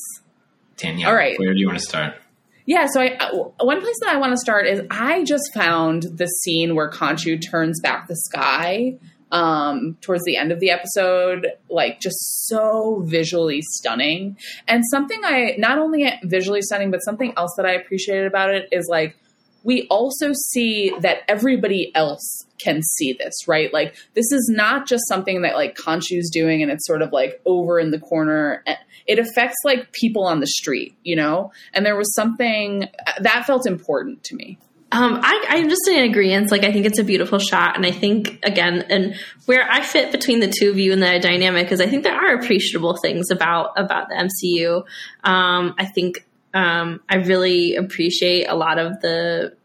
Danielle, All right. where do you want to start? Yeah, so I uh, one place that I want to start is I just found the scene where Khonshu turns back the sky um, towards the end of the episode, like just so visually stunning. And something I not only visually stunning, but something else that I appreciated about it is like we also see that everybody else can see this, right? Like this is not just something that like Khonshu's doing and it's sort of like over in the corner. It affects like people on the street, you know? And there was something that felt important to me. Um, I, I'm just in agreement. Like, I think it's a beautiful shot, and I think again, and where I fit between the two of you and the dynamic is, I think there are appreciable things about about the MCU. Um, I think um, I really appreciate a lot of the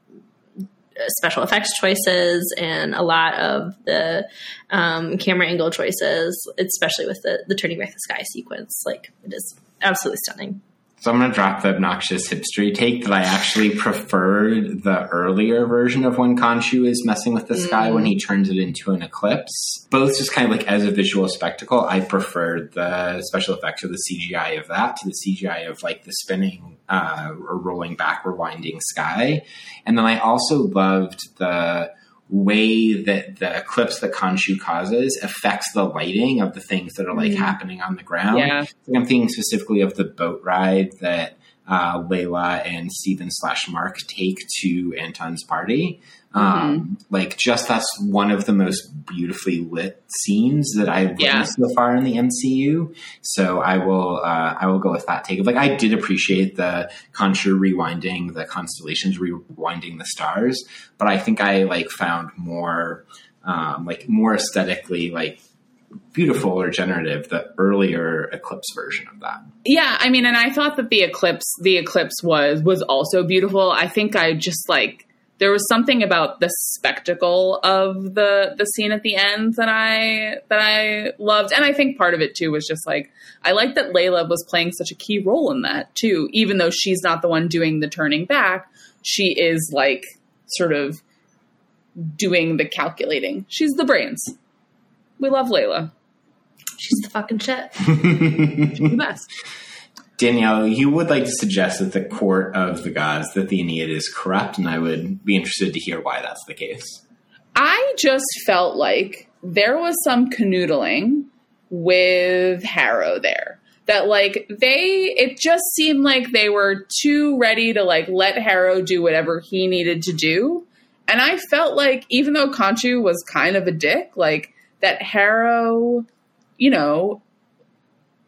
special effects choices and a lot of the um, camera angle choices, especially with the the turning back the sky sequence. Like, it is absolutely stunning. So I'm going to drop the obnoxious hipstery take that I actually preferred the earlier version of when Khonshu is messing with the sky when he turns it into an eclipse. Both just kind of like as a visual spectacle, I preferred the special effects or the CGI of that to the CGI of like the spinning uh, or rolling back, rewinding sky. And then I also loved the way that the eclipse that Khonshu causes affects the lighting of the things that are like Mm. happening on the ground. Yeah. I'm thinking specifically of the boat ride that uh, Layla and Stephen slash Mark take to Anton's party. Um, Like, just that's one of the most beautifully lit scenes that I've Yeah. witnessed so far in the MCU. So I will, uh, I will go with that take. Of like, I did appreciate the Khonshu rewinding the constellations, rewinding the stars, but I think I like found more, um, like more aesthetically like beautiful or generative the earlier eclipse version of that Yeah, I mean, and I thought that the eclipse, the eclipse was was also beautiful. I think I just like there was something about the spectacle of the the scene at the end that I that I loved, and I think part of it too was just like I like that Layla was playing such a key role in that too, even though she's not the one doing the turning back. She is like sort of doing the calculating. She's the brains. We love Layla. She's the fucking shit. She's the best. Danielle, you would like to suggest that the court of the gods, that the Ennead is corrupt, and I would be interested to hear why that's the case. I just felt like there was some canoodling with Harrow there. That like they it just seemed like they were too ready to like let Harrow do whatever he needed to do. And I felt like even though Khonshu was kind of a dick, like that Harrow, you know,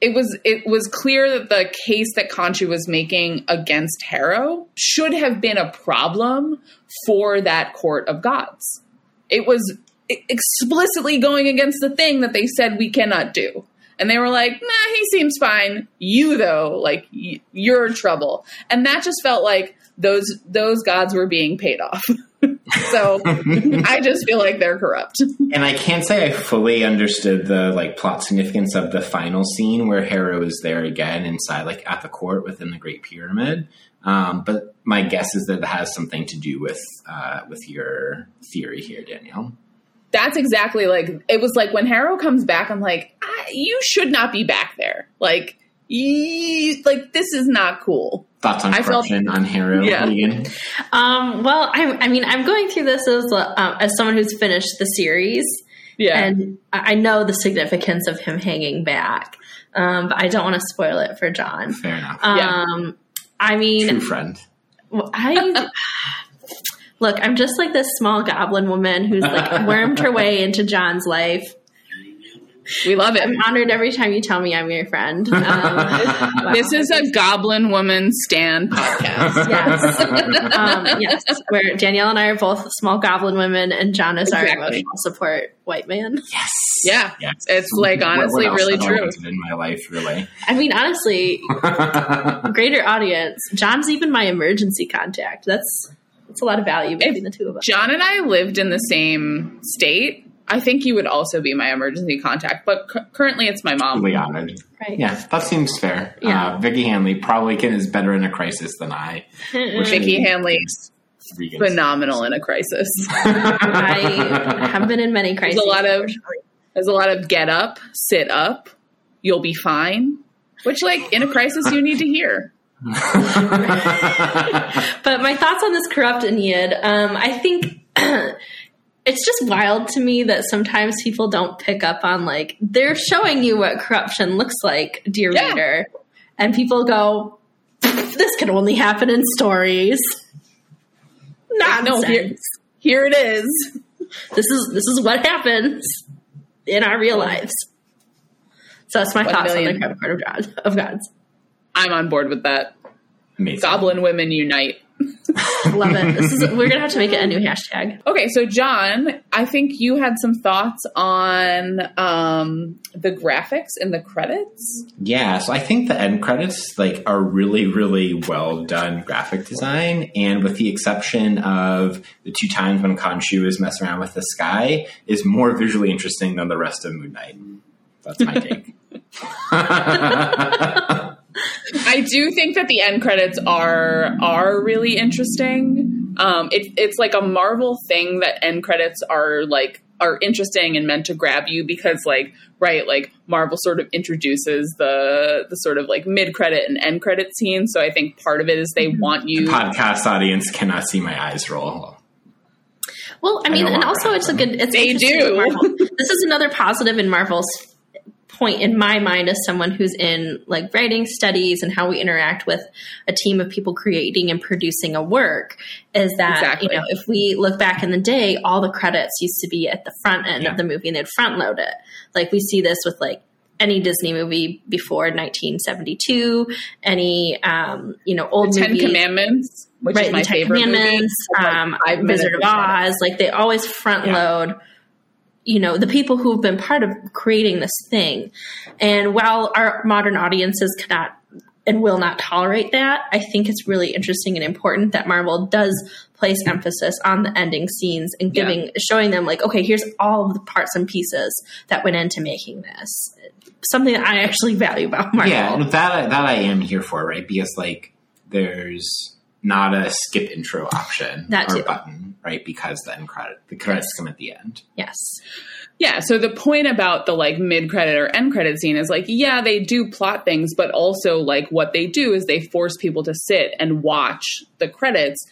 it was it was clear that the case that Khonshu was making against Harrow should have been a problem for that court of gods. It was explicitly going against the thing that they said we cannot do. And they were like, nah, he seems fine. You though, like y- you're in trouble. And that just felt like those those gods were being paid off. So I just feel like they're corrupt. And I can't say I fully understood the like plot significance of the final scene where Harrow is there again inside, like at the court within the Great Pyramid. Um, but my guess is that it has something to do with uh, with your theory here, Danielle. That's exactly like it was like when Harrow comes back. I'm like, I, you should not be back there. Like, like this is not cool. Thoughts on I felt- on Harrow, Yeah. Regan? Um, well, I, I mean, I'm going through this as uh, as someone who's finished the series, Yeah, and I I know the significance of him hanging back. Um, but I don't want to spoil it for John. Fair enough. Yeah. Um, I mean, True friend. I look. I'm just like this small goblin woman who's like wormed her way into John's life. We love it. I'm honored every time you tell me I'm your friend. Um, wow. This is a Goblin Woman Stand podcast. yes, um, yes. Where Danielle and I are both small goblin women, and John is our emotional support white man. Yes. Yeah, Yes. it's like What- what honestly else really true. in my life, really. I mean, honestly, greater audience. John's even my emergency contact. That's that's a lot of value between the two of us. John and I lived in the same state. I think you would also be my emergency contact, but cu- currently it's my mom. Really honored. Right? Yeah, that seems fair. Yeah. Uh, Vicky Hanley probably can is better in a crisis than I. Vicky Hanley's Regan. phenomenal in a crisis. I have been in many crises. There's a lot of there's a lot of get up, sit up, you'll be fine. Which like in a crisis you need to hear. But my thoughts on this corrupt Ennead, um, I think it's just wild to me that sometimes people don't pick up on like they're showing you what corruption looks like, dear Yeah. reader, and people go, "This can only happen in stories." Nonsense. No, here, here it is. this is this is what happens in our real lives. So that's my One thoughts million. on the Corrupt Court of, God, of Gods. I'm on board with that. Amazing. Goblin women unite. Love it. This is we're gonna have to make it a new hashtag. Okay, so John, I think you had some thoughts on um, the graphics in the credits. Yeah, so I think the end credits like are really, really well done graphic design, and with the exception of the two times when Khonshu is messing around with the sky, is more visually interesting than the rest of Moon Knight. That's my take. I do think that the end credits are are really interesting. Um, it, it's like a Marvel thing that end credits are like are interesting and meant to grab you because like right like Marvel sort of introduces the the sort of like mid credit and end credit scenes. So I think part of it is they want you. Podcast audience cannot see my eyes roll. Well, I mean, know and also it's a good. It's They do. this is another positive in Marvel's point in my mind as someone who's in like writing studies and how we interact with a team of people creating and producing a work is that Exactly. you know if we look back in the day all the credits used to be at the front end Yeah. of the movie and they'd front load it like we see this with like any Disney movie before 1972 any um you know old Ten movie Commandments, which right, is my the Ten favorite Commandments, movie. Like um, five Wizard of of. Oz. Like they always front Yeah. load. You know the people who have been part of creating this thing, and while our modern audiences cannot and will not tolerate that, I think it's really interesting and important that Marvel does place emphasis on the ending scenes and Yeah. giving, showing them like, okay, here's all of the parts and pieces that went into making this. Something that I actually value about Marvel. Yeah, that I- that I am here for, right? Because like there's not a skip intro option That or too. button, right? Because the end credit the credits come at the end. Yes. Yeah, so the point about the like mid credit or end credit scene is like, yeah, they do plot things, but also like what they do is they force people to sit and watch the credits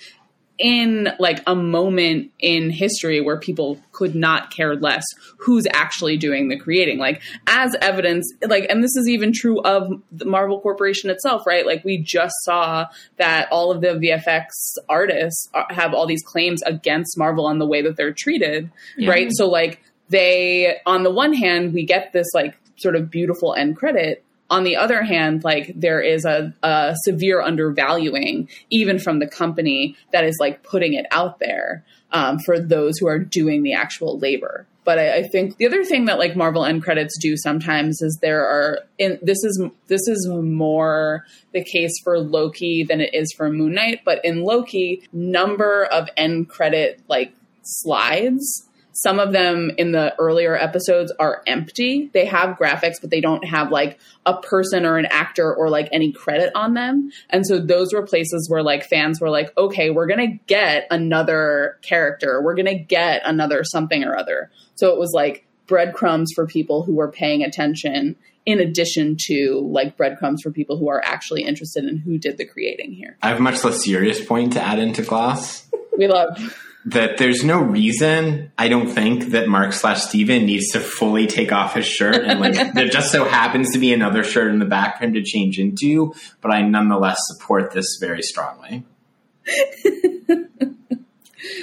in like a moment in history where people could not care less who's actually doing the creating. Like as evidence like and this is even true of the Marvel Corporation itself right? Like we just saw that all of the VFX artists are, have all these claims against Marvel on the way that they're treated Yeah. right? So like they on the one hand we get this like sort of beautiful end credit on the other hand like there is a, a severe undervaluing even from the company that is like putting it out there um, for those who are doing the actual labor. But I, I think the other thing that like Marvel end credits do sometimes is there are in this is this is more the case for Loki than it is for Moon Knight, but in Loki, number of end credit like slides some of them in the earlier episodes are empty. They have graphics, but they don't have like a person or an actor or like any credit on them. And so those were places where like fans were like, okay, we're going to get another character. We're going to get another something or other. So it was like breadcrumbs for people who were paying attention in addition to like breadcrumbs for people who are actually interested in who did the creating here. I have a much less serious point to add into Gloss. We love that there's no reason I don't think that Mark slash Steven needs to fully take off his shirt and like there just so happens to be another shirt in the back for him to change into, but I nonetheless support this very strongly.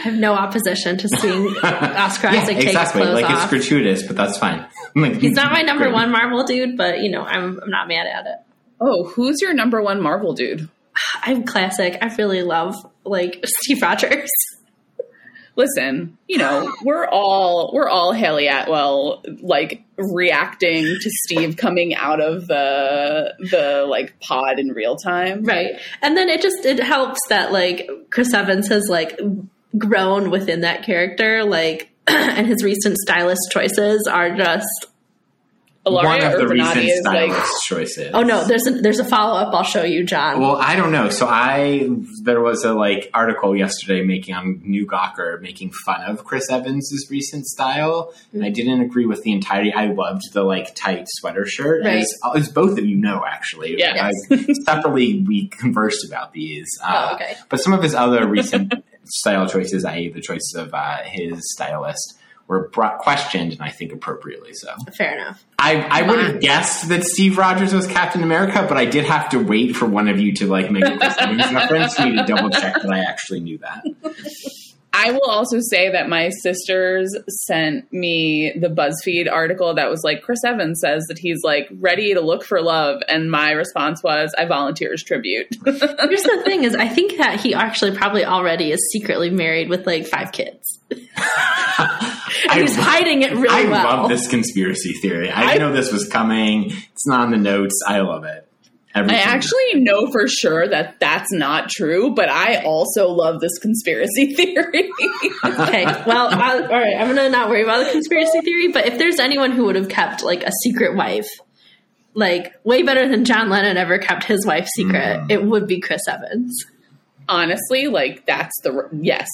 I have no opposition to seeing Oscar Yeah, Isaac take exactly. his clothes Like it's gratuitous, but that's fine. like, He's not my number great. one Marvel dude, but you know, I'm I'm not mad at it. Oh, who's your number one Marvel dude? I'm classic. I really love like Steve Rogers. Listen, you know, we're all we're all Hayley Atwell like reacting to Steve coming out of the the like pod in real time. Right. And then it just it helps that like Chris Evans has like grown within that character, like and his recent stylist choices are just One of the Urbanati recent is like stylist choices. Oh no, there's a there's a follow up I'll show you, John. Well, I don't know. So I there was a like article yesterday making on New Gawker making fun of Chris Evans's recent style, and I didn't agree with the entirety. I loved the like tight sweater shirt, Right. as, as both of you know. Actually, Yes. Like, separately we conversed about these. Uh, Oh, okay. But some of his other recent style choices, i.e., the choices of uh, his stylist, were brought, questioned, and I think appropriately so. Fair enough. I, I would have guessed that Steve Rogers was Captain America, but I did have to wait for one of you to like make a Chris Evans reference for me to double check that I actually knew that. I will also say that my sisters sent me the BuzzFeed article that was like Chris Evans says that he's like ready to look for love and my response was I volunteer as tribute. Here's the thing is I think that he actually probably already is secretly married with like five kids. And he's hiding it really I well. love this conspiracy theory. I, I- know this was coming. It's not on the notes. I love it. Every I single- actually know for sure that that's not true, but I also love this conspiracy theory. Okay, well, I, all right. I'm gonna not worry about the conspiracy theory, but if there's anyone who would have kept like a secret wife, like way better than John Lennon ever kept his wife secret, Mm. it would be Chris Evans. Honestly, like that's the yes,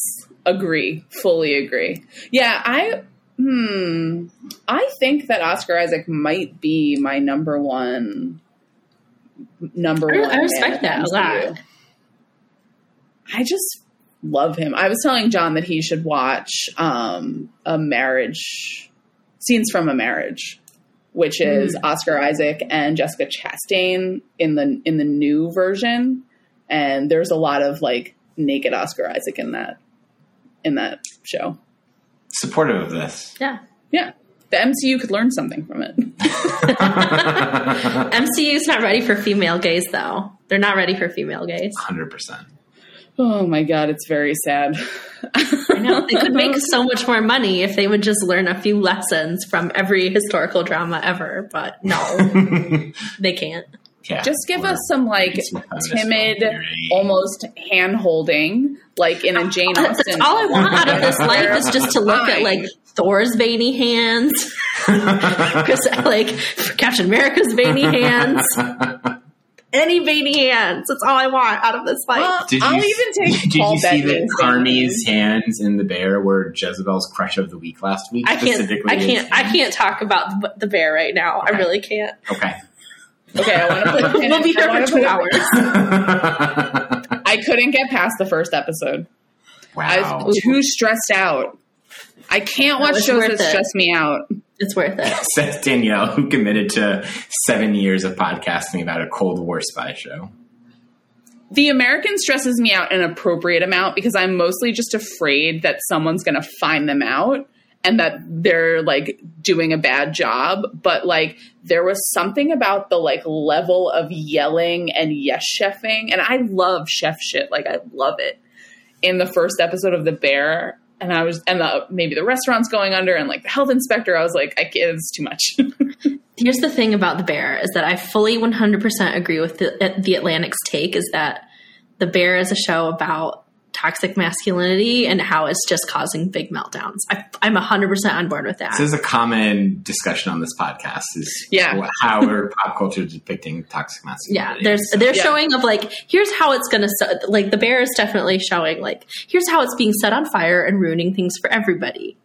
agree, fully agree. Yeah, I hmm, I think that Oscar Isaac might be my number one number I- one. I respect that a lot. I just love him. I was telling John that he should watch um, a marriage scenes from a marriage, which is Oscar Isaac and Jessica Chastain in the in the new version, and there's a lot of like naked Oscar Isaac in that in that show. supportive of this. Yeah. Yeah, the MCU could learn something from it. MCU's not ready for female gaze, though. They're not ready for female gaze. Hundred percent. Oh my god, it's very sad. I know. They could make so much more money if they would just learn a few lessons from every historical drama ever, but no, they can't. Yeah. Just give us some like It's not feminist timid, almost hand holding, like in a Jane That's Austen. all I want out of this life is just to look at like Thor's veiny hands, Chris, like Captain America's veiny hands, any veiny hands. That's all I want out of this life. Well, Did I'll you, even take Did Paul you see that Bettany's Carmy's hands in the bear were Jezebel's crush of the week last week? I can't. I can't. I can't talk about the, the bear right now. I really can't. Okay. Okay, I want to put a pin We'll in- be here for two hours. I couldn't get past the first episode. I wow. was too stressed out. I can't watch shows that it. stress me out. It's worth it. Says Danielle, who committed to seven years of podcasting about a Cold War spy show. The American stresses me out an appropriate amount because I'm mostly just afraid that someone's going to find them out and that they're like doing a bad job. But like there was something about the like level of yelling and yes chefing, and I love chef shit. Like I love it. In the first episode of The Bear, and I was, and the, maybe the restaurant's going under, and like the health inspector, I was like, I, it's too much. Here's the thing about the bear is that I fully 100% agree with the, the Atlantic's take is that the bear is a show about toxic masculinity and how it's just causing big meltdowns. I, I'm 100% on board with that. This is a common discussion on this podcast is Yeah. how are pop culture depicting toxic yeah, masculinity. there's So- they're Yeah. showing of like here's how it's gonna like the bear is definitely showing like here's how it's being set on fire and ruining things for everybody.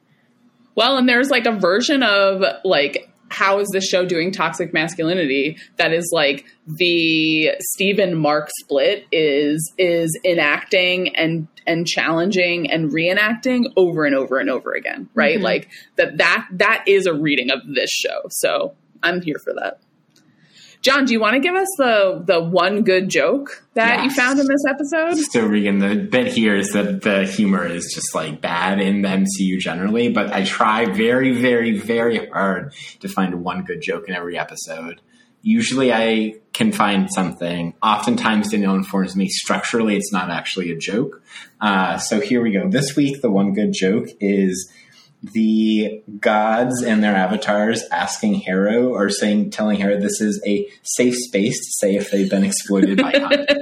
Well, and there's like a version of like how is this show doing toxic masculinity that is like the Stephen Mark split is is enacting and and challenging and reenacting over and over and over again, right? Mhm. Like that that that is a reading of this show. So, I'm here for that. John, do you want to give us the the one good joke that you found in this episode? So Regan, the bit here is that the humor is just like bad in the MCU generally, but I try very, very, very hard to find one good joke in every episode. Usually I can find something. Oftentimes Danielle informs me structurally it's not actually a joke. Uh, so here we go. This week the one good joke is the gods and their avatars asking Harrow or saying telling Harrow this is a safe space to say if they've been exploited by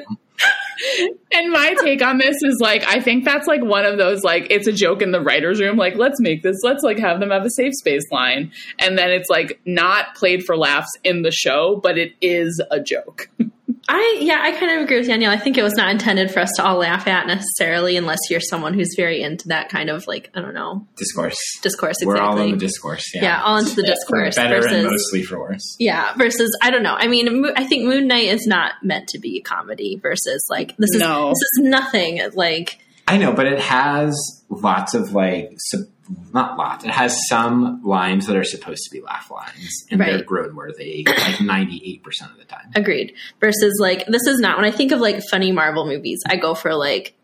And my take on this is like, I think that's like one of those like it's a joke in the writers' room. Like, let's make this, let's like have them have a safe space line, and then it's like not played for laughs in the show, but it is a joke. I yeah, I kind of agree with Danielle. I think it was not intended for us to all laugh at necessarily, unless you're someone who's very into that kind of like I don't know discourse. discourse. We're all in the discourse. Yeah, yeah, all into the Yeah, for discourse better versus and mostly for worse. yeah versus I don't know. I mean, I think Moon Knight is not meant to be a comedy. Versus like this is No. this is nothing like I know, but it has lots of like, sub, not lots. It has some lines that are supposed to be laugh lines, and they're Right. groan worthy like ninety eight percent of the time. agreed. Versus like this is not when I think of like funny Marvel movies, I go for like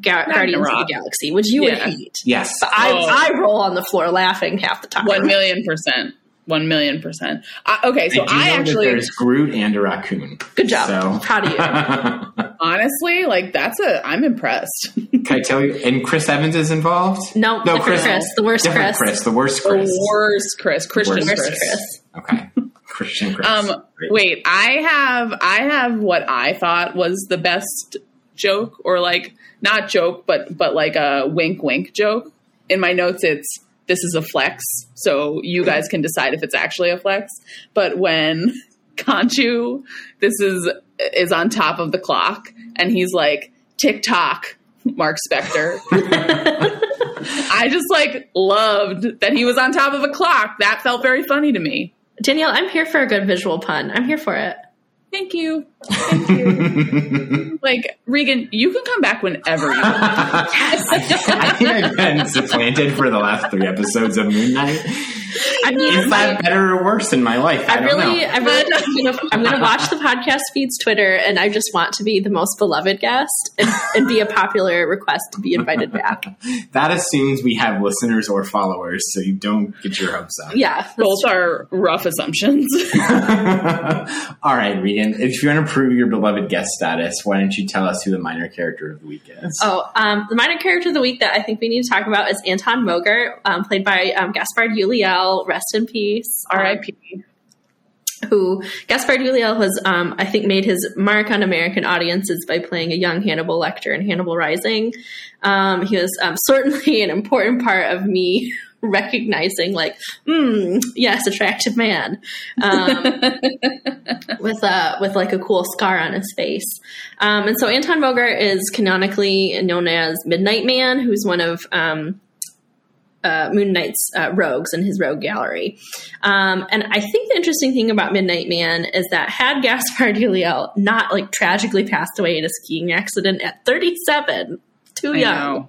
Ga- Guardians of the Galaxy, which you would hate. Yes, But I, Oh. I roll on the floor laughing half the time. One million percent. One million percent. Uh, okay, so I, do I, know that actually, there's Groot and a raccoon. Good job. So Proud of you. honestly, like that's a. I'm impressed. Can I tell you? And Chris Evans is involved. No, no, Chris, Chris, the worst Chris. Chris, the worst Chris, the worst Chris, Christian Worst Worst Chris. Chris. Okay, Christian Chris. Um, Great. wait, I have I have what I thought was the best joke, or like not joke, but but like a wink wink joke. In my notes, it's this is a flex, so you guys can decide if it's actually a flex. But when Khonshu, this is is on top of the clock, and he's like tick tock, Mark Spector. I just like loved that he was on top of a clock. That felt very funny to me. Danielle, I'm here for a good visual pun. I'm here for it. Thank you. Thank you. like, Regan, you can come back whenever you want. I think I've been supplanted for the last three episodes of Moon Knight. I mean, Is that better or worse in my life? I, I don't really, know. I really, I'm gonna, I'm gonna watch the podcast feeds Twitter, and I just want to be the most beloved guest and, and be a popular request to be invited back. That assumes we have listeners or followers, so you don't get your hopes up. Yeah, that's Both are rough assumptions. All right, Regan. If you want to prove your beloved guest status, why don't you tell us who the minor character of the week is? Oh, um, the minor character of the week that I think we need to talk about is Anton Mogart, um, played by um, Gaspard Ulliel. Rest in peace. R.I.P. who Gaspard Ulliel has, um, I think, made his mark on American audiences by playing a young Hannibal Lecter in Hannibal Rising. Um, he was um, certainly an important part of me recognizing, like, hmm, yes, attractive man, um, with a with like a cool scar on his face. Um, and so Anton Mogart is canonically known as Midnight Man, who's one of um, uh, Moon Knight's uh, rogues in his rogue gallery. Um, and I think the interesting thing about Midnight Man is that had Gaspard Ulliel not like tragically passed away in a skiing accident at 37, too young,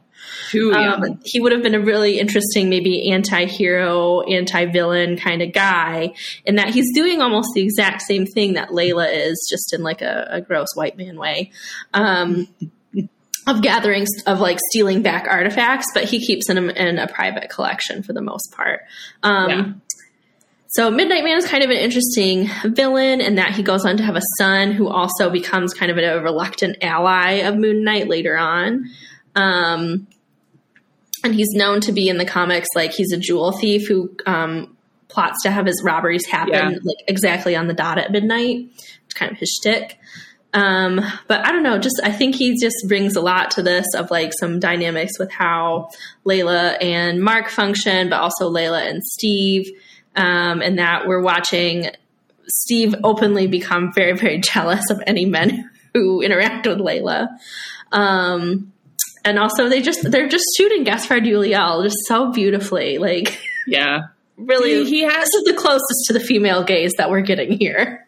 Too young. um, he would have been a really interesting, maybe anti-hero, anti-villain kind of guy. In that he's doing almost the exact same thing that Layla is, just in like a, a gross white man way. Um, of gathering of like stealing back artifacts, but he keeps them in a private collection for the most part. Um, Yeah. So Midnight Man is kind of an interesting villain in that he goes on to have a son who also becomes kind of a reluctant ally of Moon Knight later on. Um, and he's known to be in the comics like he's a jewel thief who um, plots to have his robberies happen Yeah. like exactly on the dot at midnight. It's kind of his shtick. Um, but I don't know, just I think he just brings a lot to this of like some dynamics with how Layla and Mark function, but also Layla and Steve. Um, and that we're watching Steve openly become very, very jealous of any men who interact with Layla. Um, and also they just they're just shooting Gaspard Ulliel just so beautifully. Like Yeah. really He- he has- this is the closest to the female gaze that we're getting here.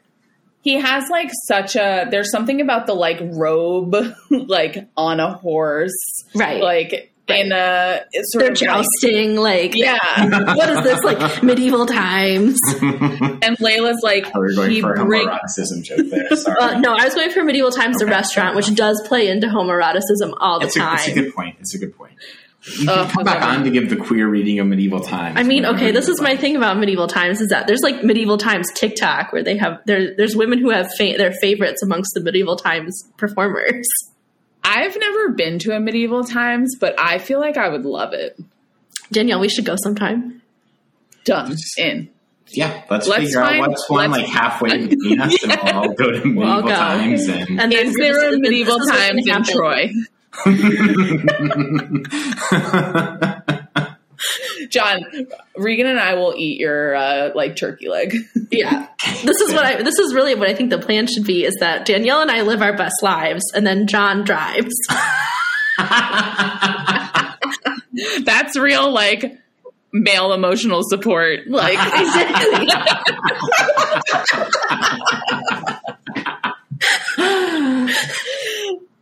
He has like such a there's something about the like robe like on a horse. Right. Like in a it's sort They're of jousting, like yeah. what is this like medieval times? and Layla's like We're going he for bring- homoeroticism joke there. Sorry. Uh, no, I was going for medieval times, the restaurant, which does play into homoeroticism all the it's, a, time. it's a good point. It's a good point. You Oh, can come back I on to give the queer reading of medieval times. I mean, okay, this is my like. thing about medieval times is that there's like medieval times TikTok where they have there. There's women who have fa- their favorites amongst the medieval times performers. I've never been to a medieval times, but I feel like I would love it. Danielle, we should go sometime. Done. In. Yeah, let's, Let's figure find- out what's one let's- like halfway between us, and we'll go to medieval We'll go. times and. And Is there a medieval this is what's times in. Troy? John, Regan and I will eat your uh, like turkey leg. Yeah, this is what I. This is really what I think the plan should be: is that Danielle and I live our best lives, and then John drives. That's real like male emotional support. Like exactly.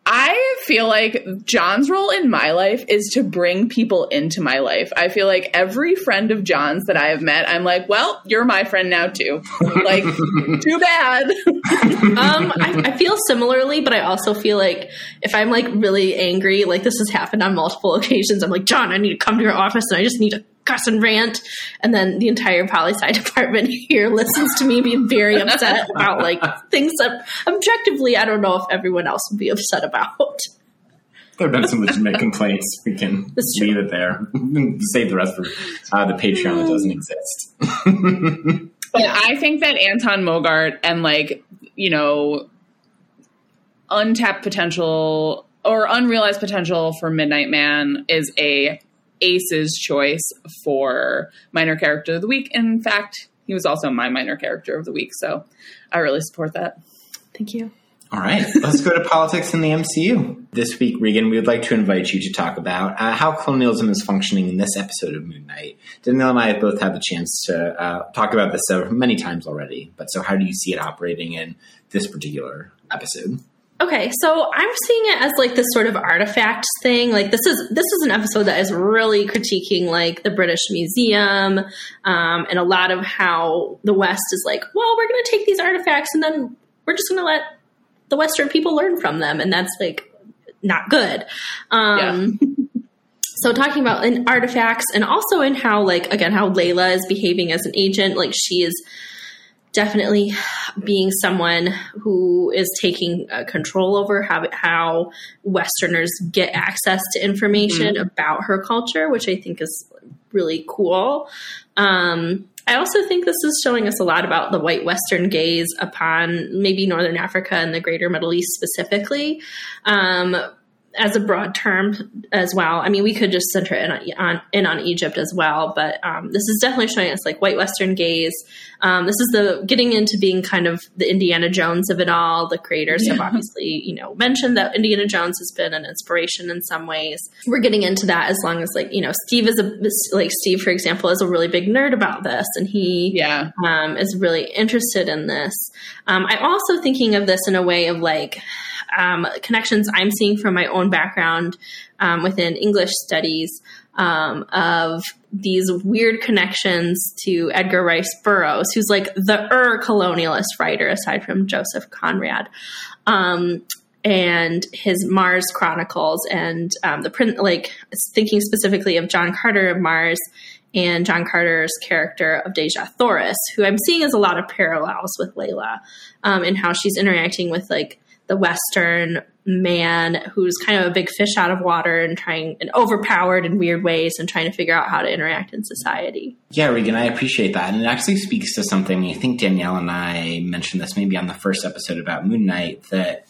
I feel like John's role in my life is to bring people into my life. I feel like every friend of John's that I have met, I'm like, well, you're my friend now too. Like, too bad. um, I, I feel similarly, but I also feel like if I'm like really angry, like this has happened on multiple occasions, I'm like, John, I need to come to your office and I just need to cuss and rant. And then the entire poli sci department here listens to me being very upset about like things that objectively I don't know if everyone else would be upset about. There have been some legitimate complaints. We can leave it there. Save the rest for uh, the Patreon that doesn't exist. But I think that Anton Mogart and like, you know, untapped potential or unrealized potential for Midnight Man is a Ace's choice for minor character of the week. In fact, he was also my minor character of the week, so I really support that. Thank you. All right, let's go to politics in the MCU. This week, Regan, we would like to invite you to talk about uh, how colonialism is functioning in this episode of Moon Knight. Danielle and I have both had the chance to uh, talk about this uh, many times already, but so how do you see it operating in this particular episode? Okay, so I'm seeing it as like this sort of artifact thing. Like this is this is an episode that is really critiquing like the British Museum um, and a lot of how the West is like, well, we're going to take these artifacts and then we're just going to let the Western people learn from them, and that's like not good. Um, So talking about in artifacts and also in how like again how Layla is behaving as an agent, like she is definitely being someone who is taking uh, control over how, how Westerners get access to information about her culture, which I think is really cool. Um, I also think this is showing us a lot about the white Western gaze upon maybe Northern Africa and the greater Middle East specifically. Um, as a broad term as well. I mean, we could just center in on, on in on Egypt as well, but um, this is definitely showing us like white Western gaze. Um, this is the getting into being kind of the Indiana Jones of it all. The creators have obviously, you know, mentioned that Indiana Jones has been an inspiration in some ways. We're getting into that as long as like you know, Steve is a like Steve, for example, is a really big nerd about this, and he Yeah. um, is really interested in this. Um, I'm also thinking of this in a way of like um, connections I'm seeing from my own background um, within English studies um, of these weird connections to Edgar Rice Burroughs, who's like the er colonialist writer aside from Joseph Conrad. Um, and his Mars Chronicles and um, the print, like thinking specifically of John Carter of Mars and John Carter's character of Dejah Thoris, who I'm seeing as a lot of parallels with Layla um, and how she's interacting with like the Western man who's kind of a big fish out of water and trying and overpowered in weird ways and trying to figure out how to interact in society. Yeah, Regan, I appreciate that. And it actually speaks to something I think Danielle and I mentioned this maybe on the first episode about Moon Knight that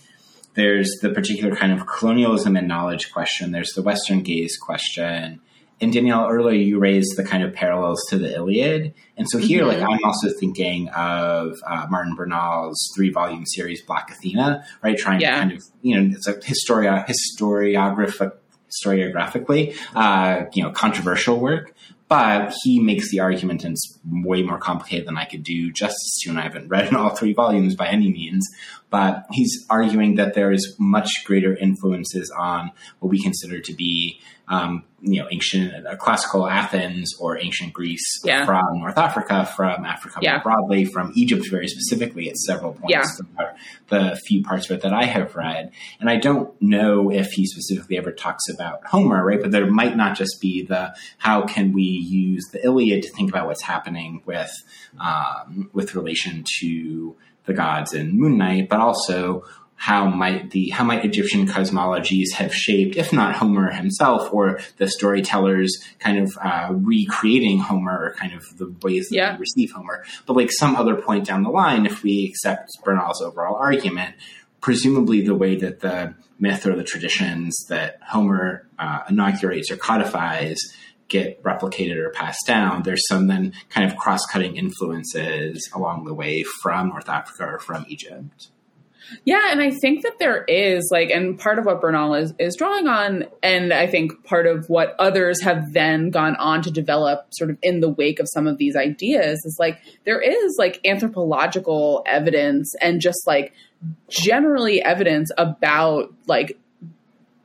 there's the particular kind of colonialism and knowledge question, there's the Western gaze question, and Danielle, earlier you raised the kind of parallels to the Iliad, and so here, mm-hmm. like I'm also thinking of uh, Martin Bernal's three volume series Black Athena, right? Trying yeah. to kind of you know it's a historia historiographic historiographically, uh, you know, controversial work. But he makes the argument, and it's way more complicated than I could do justice to, and I haven't read in all three volumes by any means. But he's arguing that there is much greater influences on what we consider to be um, you know, ancient uh, classical Athens or ancient Greece yeah. from North Africa, from Africa yeah. more broadly, from Egypt very specifically at several points. Yeah. The few parts of it that I have read, and I don't know if he specifically ever talks about Homer, right? But there might not just be the how can we use the Iliad to think about what's happening with um, with relation to the gods and Moon Knight, but also how might the how might Egyptian cosmologies have shaped, if not Homer himself, or the storytellers kind of uh, recreating Homer, or kind of the ways that yeah. we receive Homer, but like some other point down the line, if we accept Bernal's overall argument, presumably the way that the myth or the traditions that Homer uh, inaugurates or codifies get replicated or passed down, there's some then kind of cross cutting influences along the way from North Africa or from Egypt. Yeah, and I think that there is like, and part of what Bernal is is drawing on, and I think part of what others have then gone on to develop, sort of in the wake of some of these ideas, is like there is like anthropological evidence and just like generally evidence about like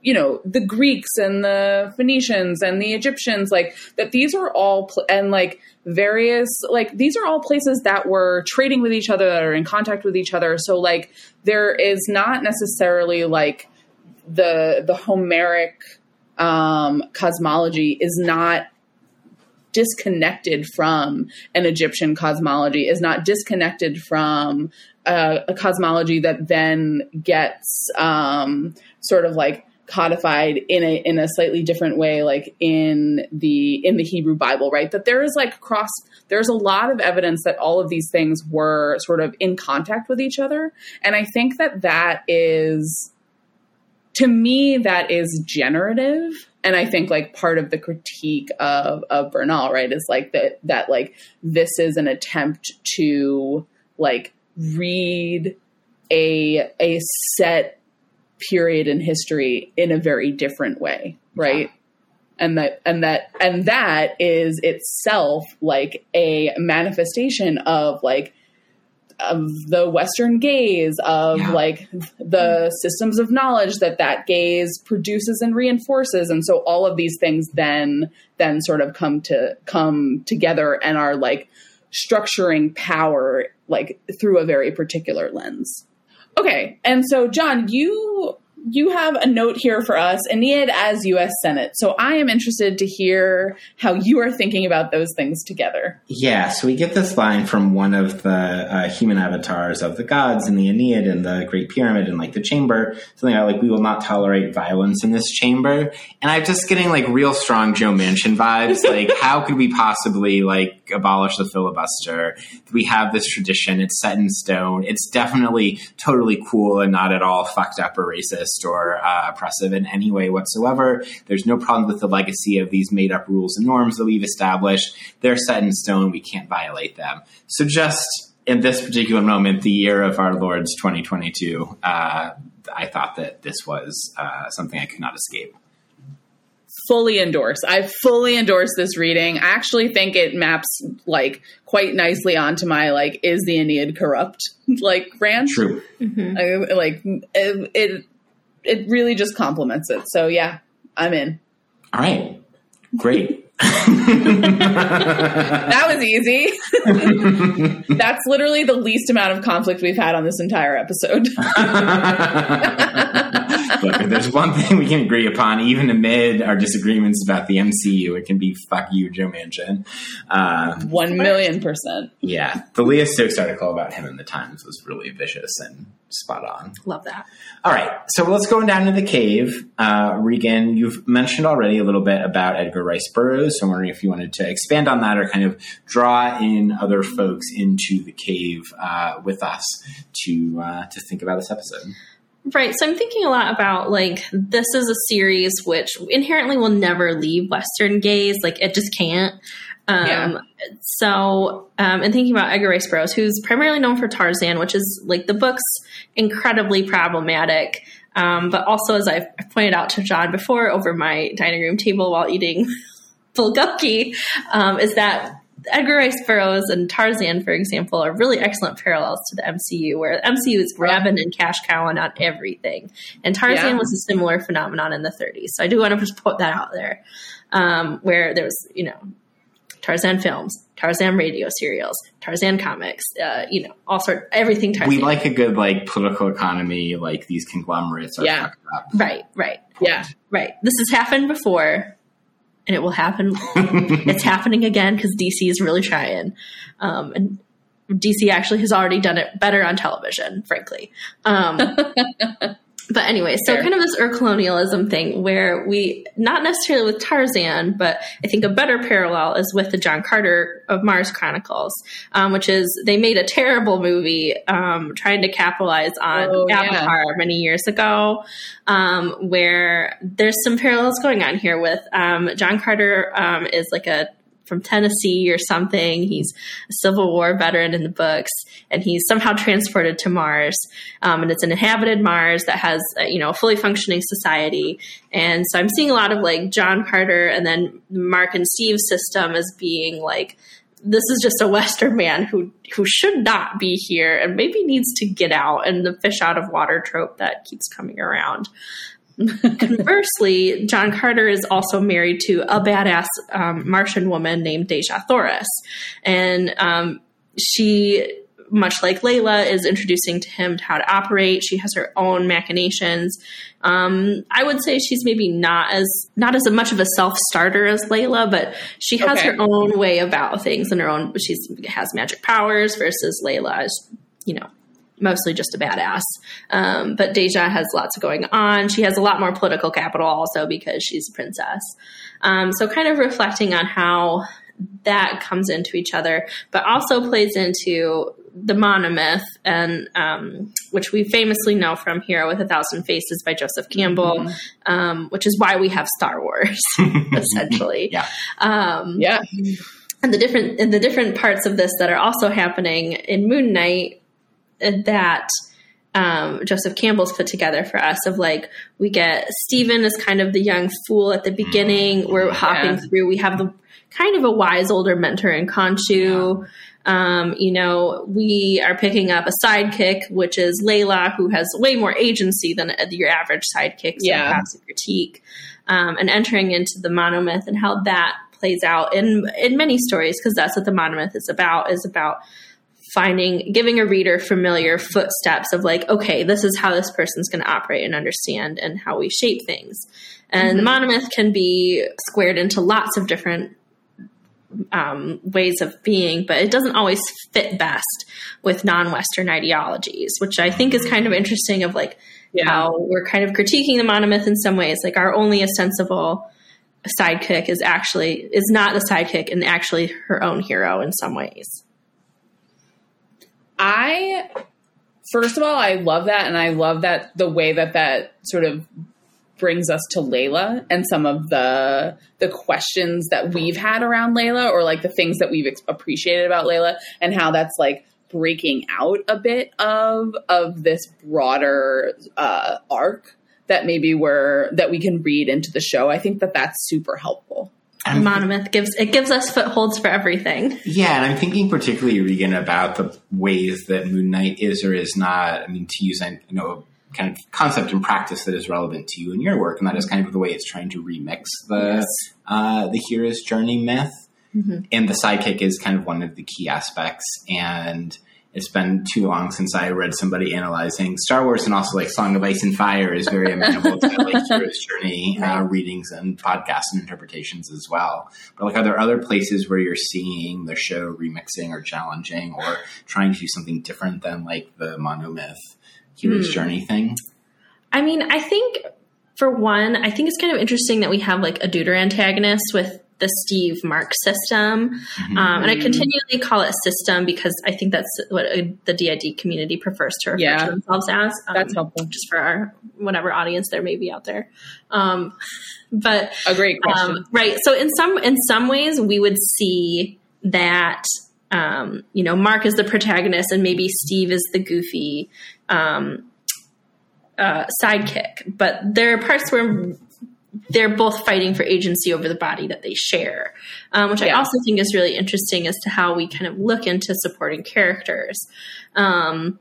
you know the greeks and the phoenicians and the egyptians like that these are all pl- and like various like these are all places that were trading with each other that are in contact with each other. So like there is not necessarily like the the homeric um cosmology is not disconnected from an egyptian cosmology is not disconnected from uh, a cosmology that then gets um sort of like codified in a in a slightly different way like in the in the Hebrew Bible right? That there is like cross there's a lot of evidence that all of these things were sort of in contact with each other. And I think that that is to me that is generative. And I think like part of the critique of of Bernal right is like that that like this is an attempt to like read a a set period in history in a very different way, right? Yeah. And that and that and that is itself like a manifestation of like of the western gaze of yeah. like the systems of knowledge that that gaze produces and reinforces and so all of these things then then sort of come to come together and are like structuring power like through a very particular lens Okay, and so John, you you have a note here for us, Ennead as U.S. Senate. So I am interested to hear how you are thinking about those things together. Yeah, so we get this line from one of the uh, human avatars of the gods in the Ennead and the Great Pyramid and like the chamber, something about like we will not tolerate violence in this chamber. And I'm just getting like real strong Joe Manchin vibes. like, how could we possibly like abolish the filibuster? We have this tradition; it's set in stone. It's definitely totally cool and not at all fucked up or racist or uh, oppressive in any way whatsoever. There's no problem with the legacy of these made up rules and norms that we've established. They're set in stone. We can't violate them. So just in this particular moment, the year of our Lord's 2022, uh, I thought that this was uh, something I could not escape fully endorse. I fully endorse this reading. I actually think it maps like quite nicely onto my like is the Ennead corrupt like rant. True. Mm-hmm. I, like it, it, it really just complements it. So yeah, I'm in. All right. Great. that was easy. That's literally the least amount of conflict we've had on this entire episode. Look, if there's one thing we can agree upon, even amid our disagreements about the MCU, it can be fuck you, Joe Manchin. Uh, One million percent. yeah, the Leah Stokes article about him in the Times was really vicious and spot on. Love that. All right, so let's go down to the cave. Uh, Regan, you've mentioned already a little bit about Edgar Rice Burroughs, so I'm wondering if you wanted to expand on that or kind of draw in other folks into the cave uh, with us to uh, to think about this episode. Right. So I'm thinking a lot about like this is a series which inherently will never leave Western gaze. Like it just can't. Um, Yeah. So, um, and thinking about Edgar Rice Burroughs, who's primarily known for Tarzan, which is like the book's incredibly problematic. Um, but also, as I've pointed out to John before over my dining room table while eating bulgogi, um, is that Edgar Rice Burroughs and Tarzan, for example, are really excellent parallels to the MCU, where the MCU is grabbing and cash cowing on everything. And Tarzan Yeah. was a similar phenomenon in the 30s. So I do want to just put that out there, um, where there was, you know, Tarzan films, Tarzan radio serials, Tarzan comics, uh, you know, all sort everything Tarzan. We like a good like political economy, like these conglomerates are Yeah. fucked up. right, right, Yeah. right. This has happened before, and it will happen. it's happening again because DC is really trying, um, and DC actually has already done it better on television, frankly. Um, but anyway, so Fair. kind of this Ur colonialism thing where we, not necessarily with Tarzan, but I think a better parallel is with the John Carter of Mars Chronicles, um, which is they made a terrible movie um, trying to capitalize on Oh, yeah. Avatar many years ago, um, where there's some parallels going on here with um, John Carter um, is like a from Tennessee or something. He's a Civil War veteran in the books, and he's somehow transported to Mars. Um, and it's an inhabited Mars that has, uh, you know, a fully functioning society. And so I'm seeing a lot of like John Carter and then Mark and Steve's system as being like, this is just a Western man who who should not be here and maybe needs to get out. And the fish out of water trope that keeps coming around. Conversely, John Carter is also married to a badass um, Martian woman named Dejah Thoris. And um, she, much like Layla, is introducing to him how to operate. She has her own machinations. Um, I would say she's maybe not as not as much of a self starter as Layla, but she has Okay. her own way about things and her own. She has magic powers versus Layla is, you know, mostly just a badass. Um, but Dejah has lots going on. She has a lot more political capital also because she's a princess. Um, so kind of reflecting on how that comes into each other, but also plays into the monomyth, and um, which we famously know from Hero with a Thousand Faces by Joseph Campbell, um, which is why we have Star Wars, essentially. Yeah. Um, Yeah. and the different and the different parts of this that are also happening in Moon Knight that um, Joseph Campbell's put together for us of like we get Stephen as kind of the young fool at the beginning. We're hopping Yeah. through. We have the kind of a wise older mentor in Khonshu. Um, you know, we are picking up a sidekick, which is Layla, who has way more agency than your average sidekick. So Yeah. a critique. Um, and entering into the monomyth and how that plays out in in many stories, because that's what the monomyth is about, is about finding giving a reader familiar footsteps of like, okay, this is how this person's gonna operate and understand and how we shape things. And the monomyth can be squared into lots of different um, ways of being, but it doesn't always fit best with non-Western ideologies, which I think is kind of interesting. Of like Yeah. how we're kind of critiquing the monomyth in some ways. Like our only ostensible sidekick is actually is not the sidekick and actually her own hero in some ways. I first of all, I love that, and I love that the way that that sort of brings us to Layla and some of the the questions that we've had around Layla, or like the things that we've appreciated about Layla, and how that's like breaking out a bit of of this broader uh, arc that maybe we're that we can read into the show. I think that that's super helpful. I'm- Monomyth gives it gives us footholds for everything. Yeah, and I'm thinking particularly, Regan, about the ways that Moon Knight is or is not. I mean, to use you know kind of concept and practice that is relevant to you in your work, and that is kind of the way it's trying to remix the uh, the hero's journey myth. Mhm. And the sidekick is kind of one of the key aspects, and it's been too long since I read somebody analyzing Star Wars and also like Song of Ice and Fire is very amenable to like Hero's Journey uh, readings and podcasts and interpretations as well. But like, are there other places where you're seeing the show remixing or challenging or trying to do something different than like the monomyth Hero's Hmm. Journey thing? I mean, I think for one, I think it's kind of interesting that we have like a deuter antagonist with the Steve Mark system. Mm-hmm. Um, and I continually call it system because I think that's what uh, the DID community prefers to refer Yeah. to themselves as. Um, That's helpful. Just for our whatever audience there may be out there. Um, but A great question. um, right. So in some in some ways, we would see that um, you know Mark is the protagonist, and maybe Steve is the goofy um, uh, sidekick. But there are parts where they're both fighting for agency over the body that they share, um, which I also think is really interesting as to how we kind of look into supporting characters. Um,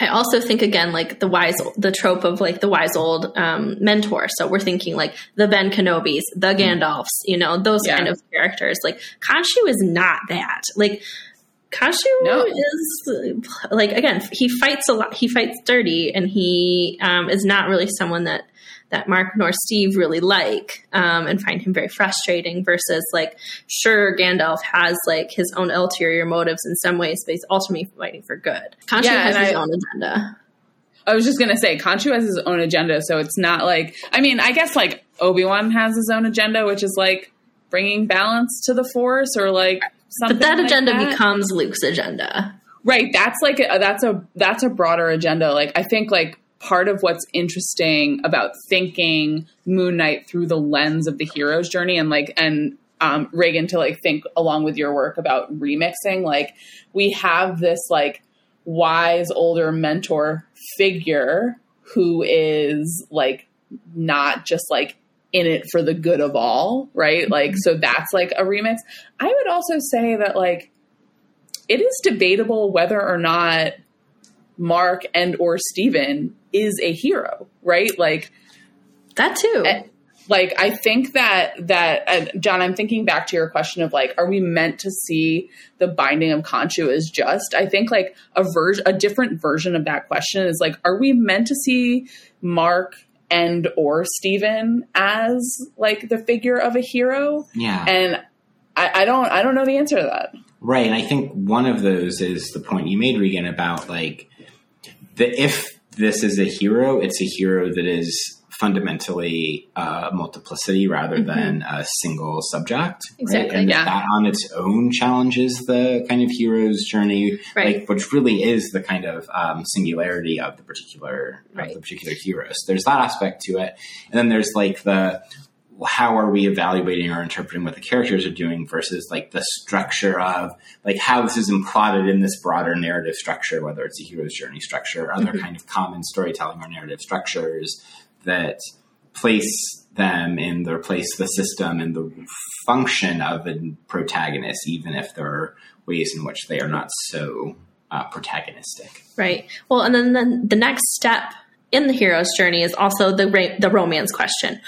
I also think again like the wise the trope of like the wise old um, mentor. So we're thinking like the Ben Kenobis, the Gandalfs, you know, those Yeah. kind of characters. Like Khonshu is not that. Like Khonshu No. is like again he fights a lot. He fights dirty, and he um, is not really someone that that Mark nor Steve really like um, and find him very frustrating. Versus like sure Gandalf has like his own ulterior motives in some ways, but he's ultimately fighting for good. Khonshu Yeah, has his I- own agenda. I was just gonna say, Khonshu has his own agenda, so it's not like I mean, I guess like Obi Wan has his own agenda, which is like bringing balance to the Force, or like something. But that like agenda that. becomes Luke's agenda. right. That's like a, that's a that's a broader agenda. Like I think like part of what's interesting about thinking Moon Knight through the lens of the hero's journey, and like and um, Regan to like think along with your work about remixing, like we have this like wise older mentor figure who is like not just like in it for the good of all, right? Like so that's like a remix. I would also say that like it is debatable whether or not Mark and or Steven is a hero, right? Like That too. Eh, like I think that that uh, John, I'm thinking back to your question of like, are we meant to see the binding of Khonshu as just? I think like a version, a different version of that question is like, are we meant to see Mark and or Steven as like the figure of a hero? Yeah. And I, I don't, I don't know the answer to that. Right, and I think one of those is the point you made, Regan, about like the if this is a hero, it's a hero that is fundamentally uh, multiplicity rather than a single subject. Mm-hmm. Exactly, right? And yeah. that on its own challenges the kind of hero's journey, Right. like which really is the kind of um, singularity of the particular Right. of the particular hero. So there's that aspect to it, and then there's like the how are we evaluating or interpreting what the characters are doing versus like the structure of like how this is imploded in this broader narrative structure, whether it's a hero's journey structure or other kind of common storytelling or narrative structures that place them in their place the system and the function of a protagonist, even if there are ways in which they are not so uh, protagonistic. Right. Well, and then the, the next step in the hero's journey is also the ra- the romance question.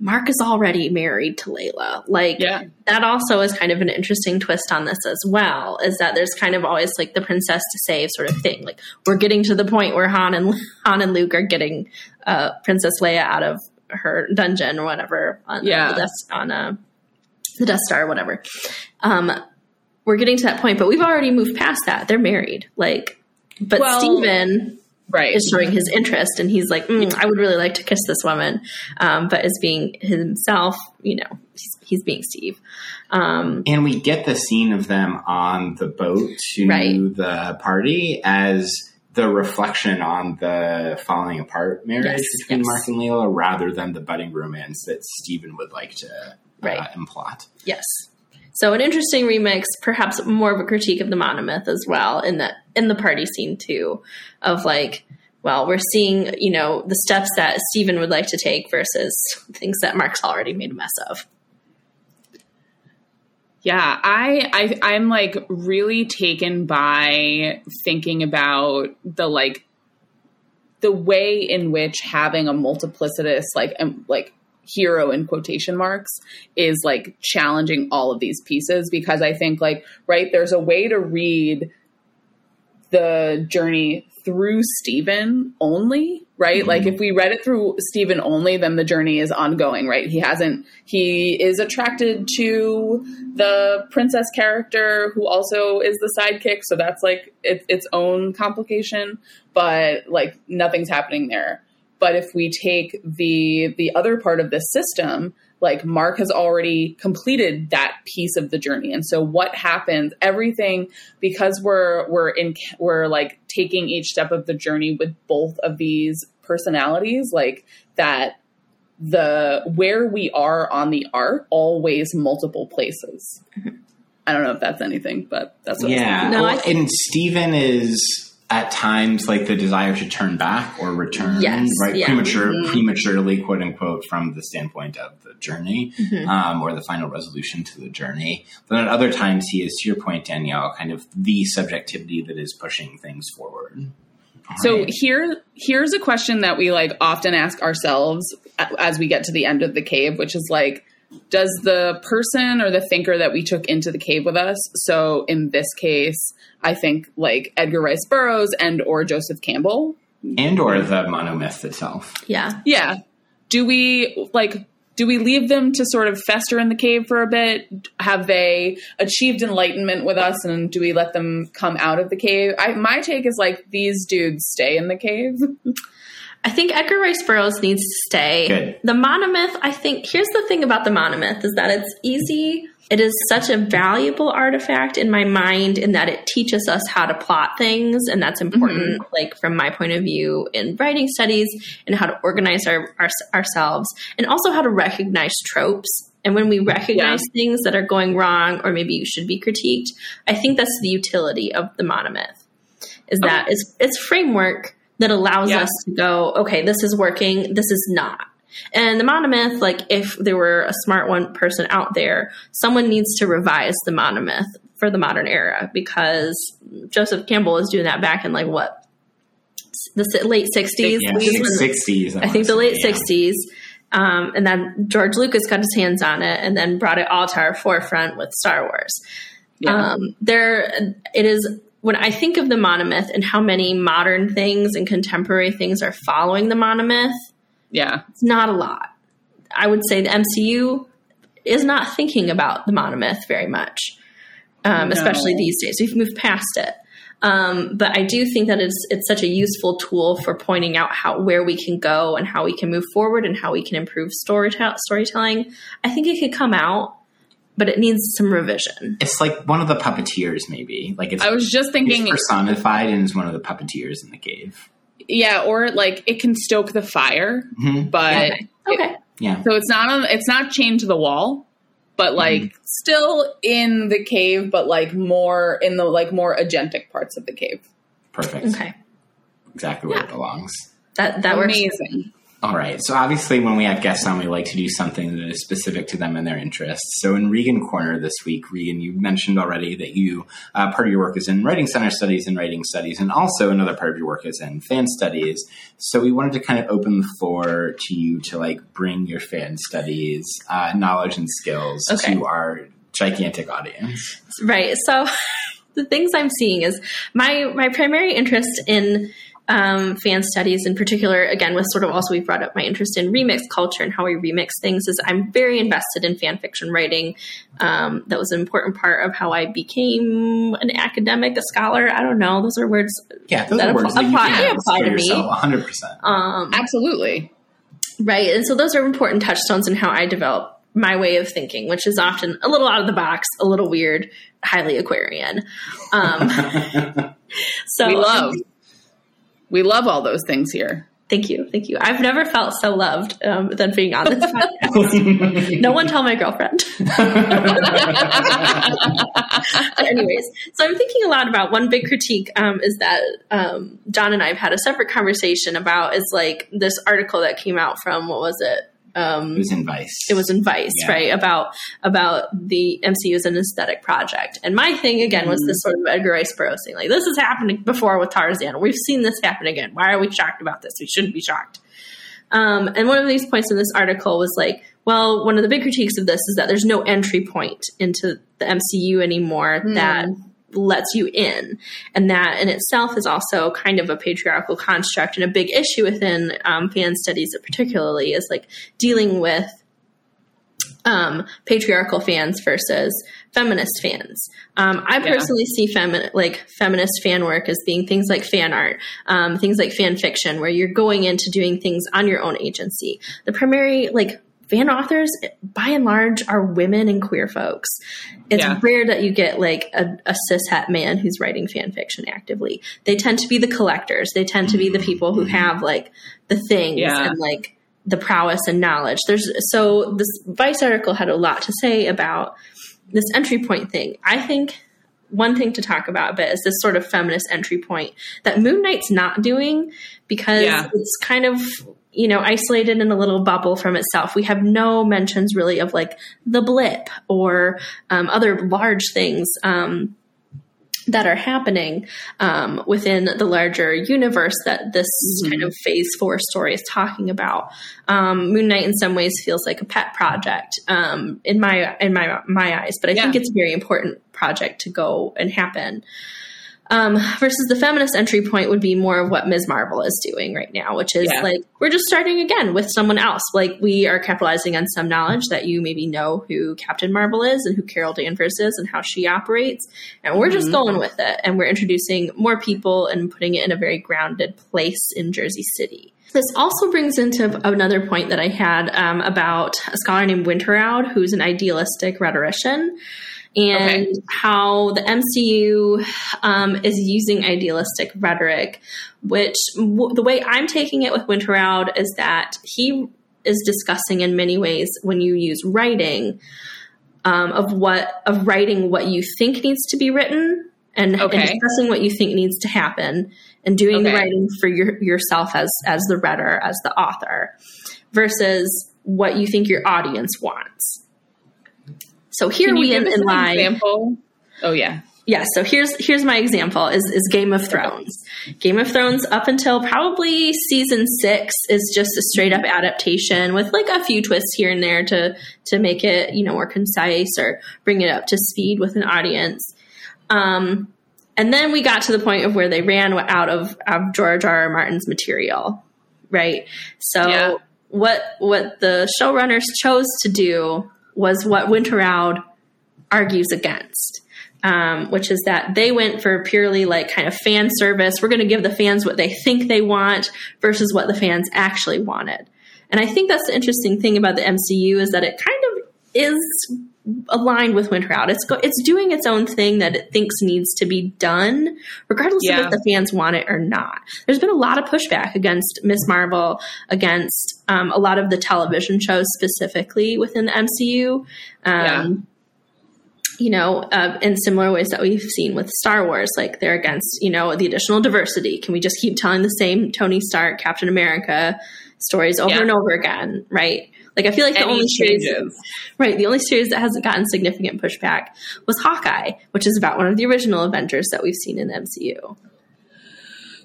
Mark is already married to Layla. Like Yeah. that also is kind of an interesting twist on this as well. Is that there's kind of always like the princess to save sort of thing. Like we're getting to the point where Han and Han and Luke are getting uh, Princess Leia out of her dungeon or whatever on Yeah. the Death, on uh, the Death Star or whatever. Um, we're getting to that point, but we've already moved past that. They're married. Like, but Well- Steven Right. is showing his interest and he's like mm, i would really like to kiss this woman um, but as being himself you know he's, he's being steve um, And we get the scene of them on the boat to Right. the party as the reflection on the falling apart marriage Yes, between yes. Mark and Layla rather than the budding romance that Stephen would like to uh, implot. yes so an interesting remix perhaps more of a critique of the monomyth as well in that in the party scene too of like well we're seeing you know the steps that stephen would like to take versus things that mark's already made a mess of. Yeah, I, I I'm like really taken by thinking about the like the way in which having a multiplicitous like um, like hero in quotation marks is like challenging all of these pieces because I think like right there's a way to read the journey through Stephen only, right? Like mm-hmm. if we read it through Stephen only, then the journey is ongoing, right? He hasn't he is attracted to the princess character who also is the sidekick, so that's like it's its own complication, but like nothing's happening there. But if we take the the other part of this system, like Mark has already completed that piece of the journey. And so what happens, everything, because we're, we're in, we're like taking each step of the journey with both of these personalities, like that the, where we are on the arc always multiple places. Mm-hmm. I don't know if that's anything, but that's what yeah. No, I well, think- and Stephen is at times like the desire to turn back or return, Yes, right? yeah. Premature, Mhm. prematurely, quote unquote, from the standpoint of the journey Mhm. um, or the final resolution to the journey. But at other times, he is, to your point, Danielle, kind of the subjectivity that is pushing things forward. All So right. here, here's a question that we like often ask ourselves as we get to the end of the cave, which is like, does the person or the thinker that we took into the cave with us? So in this case, I think like Edgar Rice Burroughs and or Joseph Campbell. and or the monomyth itself. Yeah. Yeah. Do we like? Do we leave them to sort of fester in the cave for a bit? Have they achieved enlightenment with us, and do we let them come out of the cave? I, my take is like these dudes stay in the cave. I think Edgar Rice Burroughs needs to stay. Good. The monomyth, I think, here's the thing about the monomyth is that it's easy. It is such a valuable artifact in my mind in that it teaches us how to plot things. And that's important, mm-hmm. like from my point of view in writing studies and how to organize our, our, ourselves and also how to recognize tropes. And when we recognize things that are going wrong or maybe you should be critiqued, I think that's the utility of the monomyth is oh. that it's, it's framework that allows Yeah. us to go, okay, this is working, this is not. And the monomyth, like if there were a smart one person out there, someone needs to revise the monomyth for the modern era because Joseph Campbell is doing that back in like what the late sixties. Yeah, sixties. I think the late sixties. Um, and then George Lucas got his hands on it and then brought it all to our forefront with Star Wars. Yeah. Um, there, it is when I think of the monomyth and how many modern things and contemporary things are following the monomyth. yeah. It's not a lot. I would say the MCU is not thinking about the monomyth very much, um, No. especially these days. We've moved past it. Um, but I do think that it's it's such a useful tool for pointing out how where we can go and how we can move forward and how we can improve storytell storytelling. I think it could come out, but it needs some revision. It's like one of the puppeteers, maybe. Like it's, I was just it's thinking, personified and is one of the puppeteers in the cave. yeah, or like it can stoke the fire, Mhm. but Okay. Okay. Yeah. so it's not on, it's not chained to the wall, but like still in the cave, but like more in the like more agentic parts of the cave. Perfect. Okay. Exactly where Yeah. it belongs. That that works. Amazing. All right. So obviously, when we have guests on, we like to do something that is specific to them and their interests. So in Regan Corner this week, Regan, you mentioned already that you uh, part of your work is in writing center studies and writing studies, and also another part of your work is in fan studies. So we wanted to kind of open the floor to you to like bring your fan studies uh, knowledge and skills Okay. to our gigantic audience. Right. So the things I'm seeing is my my primary interest in um, fan studies, in particular, again, with sort of also we brought up my interest in remix culture and how we remix things. Is I'm very invested in fan fiction writing. Um, that was an important part of how I became an academic, a scholar. I don't know; those are words. Yeah, those That are words that you apply- can apply for to me. yourself, 100%. Um, Absolutely. Right. And so those are important touchstones in how I develop my way of thinking, which is often a little out of the box, a little weird, highly Aquarian. Um, so we love we love all those things here. Thank you. Thank you. I've never felt so loved um, than being on this podcast. no one tell my girlfriend. But anyways, so I'm thinking a lot about one big critique um, is that um, John and I have had a separate conversation about is like this article that came out from what was it? Um, it was in Vice. it was in Vice, Yeah. right? About about the MCU as an aesthetic project. And my thing again was this sort of Edgar Rice Burroughs thing. Like this has happened before with Tarzan. We've seen this happen again. Why are we shocked about this? We shouldn't be shocked. Um, and one of these points in this article was like, well, one of the big critiques of this is that there's no entry point into the MCU anymore that lets you in. And that in itself is also kind of a patriarchal construct and a big issue within um, fan studies, particularly is like dealing with um, patriarchal fans versus feminist fans. Um, I personally yeah. see femi- like feminist fan work as being things like fan art, um, things like fan fiction, where you're going into doing things on your own agency. The primary like fan authors, by and large, are women and queer folks. It's yeah. rare that you get like a, a cis het man who's writing fan fiction actively. They tend to be the collectors. They tend to be the mm-hmm. people who have like the things yeah. and like the prowess and knowledge. There's so this Vice article had a lot to say about this entry point thing. I think one thing to talk about a bit is this sort of feminist entry point that Moon Knight's not doing because yeah. it's kind of you know isolated in a little bubble from itself. We have no mentions really of like the blip or um, other large things. Um, that are happening um, within the larger universe that this mm-hmm. kind of phase four story is talking about. Um, Moon Knight, in some ways, feels like a pet project um, in my in my my eyes, but I yeah. think it's a very important project to go and happen. Um, versus the feminist entry point would be more of what Ms. Marvel is doing right now, which is yeah. like we're just starting again with someone else. Like we are capitalizing on some knowledge that you maybe know who Captain Marvel is and who Carol Danvers is and how she operates, and we're mm-hmm. just going with it. And we're introducing more people and putting it in a very grounded place in Jersey City. This also brings into another point that I had um, about a scholar named Winterowd, who's an idealistic rhetorician and okay. how the MCU um, is using idealistic rhetoric, which w- the way I'm taking it with Winterowd is that he is discussing in many ways when you use writing um, of what of writing what you think needs to be written and, okay. and discussing what you think needs to happen and doing okay. the writing for your, yourself as as the writer as the author versus what you think your audience wants so here we in, in line. Example? Oh yeah. Yeah, so here's here's my example is, is Game of Thrones. Game of Thrones up until probably season six is just a straight up adaptation with like a few twists here and there to to make it, you know, more concise or bring it up to speed with an audience. Um, and then we got to the point of where they ran out of, of George R. R. Martin's material, right? So yeah. what what the showrunners chose to do was what Winterowd argues against. Um, which is that they went for purely like kind of fan service. We're going to give the fans what they think they want versus what the fans actually wanted. And I think that's the interesting thing about the MCU is that it kind of is aligned with Winterowd. It's go- it's doing its own thing that it thinks needs to be done, regardless yeah. of if the fans want it or not. There's been a lot of pushback against Miss Marvel, against um, a lot of the television shows specifically within the MCU. Um, yeah. You know, uh, in similar ways that we've seen with Star Wars, like they're against, you know, the additional diversity. Can we just keep telling the same Tony Stark, Captain America stories over yeah. and over again, right? Like I feel like the Any only changes. series, right? The only series that hasn't gotten significant pushback was Hawkeye, which is about one of the original Avengers that we've seen in the MCU.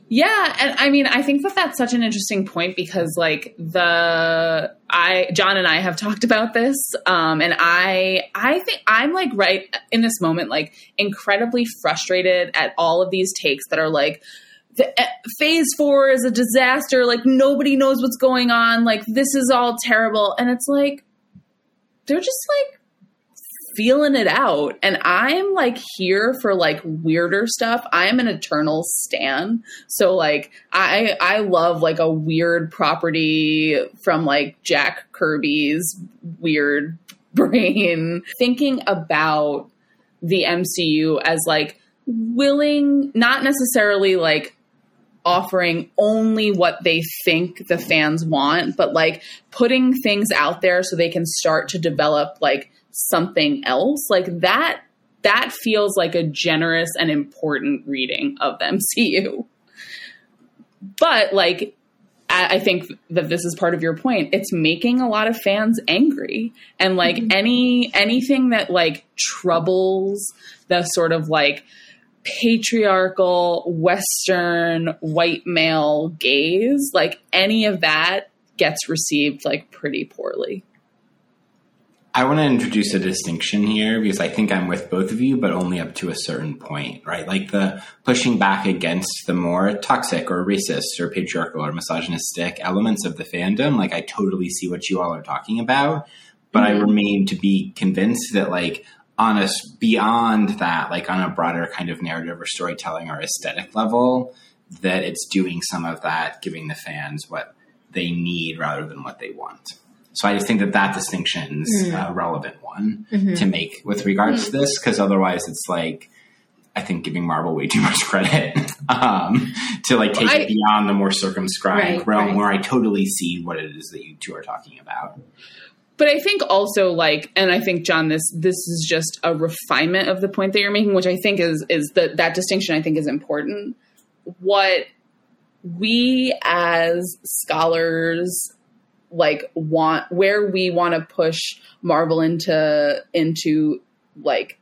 Yeah, and I mean, I think that that's such an interesting point because, like, the I John and I have talked about this, um, and I I think I'm like right in this moment, like incredibly frustrated at all of these takes that are like uh, phase four is a disaster. Like nobody knows what's going on. Like this is all terrible. And it's like, they're just like feeling it out. And I'm like here for like weirder stuff. I'm an eternal stan. So like I I love like a weird property from like Jack Kirby's weird brain. Thinking about the MCU as like willing, not necessarily like offering only what they think the fans want, but like putting things out there so they can start to develop like something else. Like that that feels like a generous and important reading of the MCU. But like I think that this is part of your point. It's making a lot of fans angry. And like mm-hmm. any anything that like troubles the sort of like patriarchal western white male gaze like any of that gets received like pretty poorly I want to introduce a distinction here because I think I'm with both of you, but only up to a certain point, right? Like the pushing back against the more toxic or racist or patriarchal or misogynistic elements of the fandom. Like I totally see what you all are talking about, but mm-hmm. I remain to be convinced that like on us beyond that, like on a broader kind of narrative or storytelling or aesthetic level, that it's doing some of that, giving the fans what they need rather than what they want. So I just think that that distinction is mm. a relevant one mm-hmm. to make with regards mm-hmm. to this, because otherwise it's like, I think giving Marvel way too much credit um, to like take I, it beyond the more circumscribed right, realm right. where I totally see what it is that you two are talking about. But I think also like, and I think John, this this is just a refinement of the point that you're making, which I think is is that that distinction I think is important. What we as scholars like want where we want to push Marvel into into like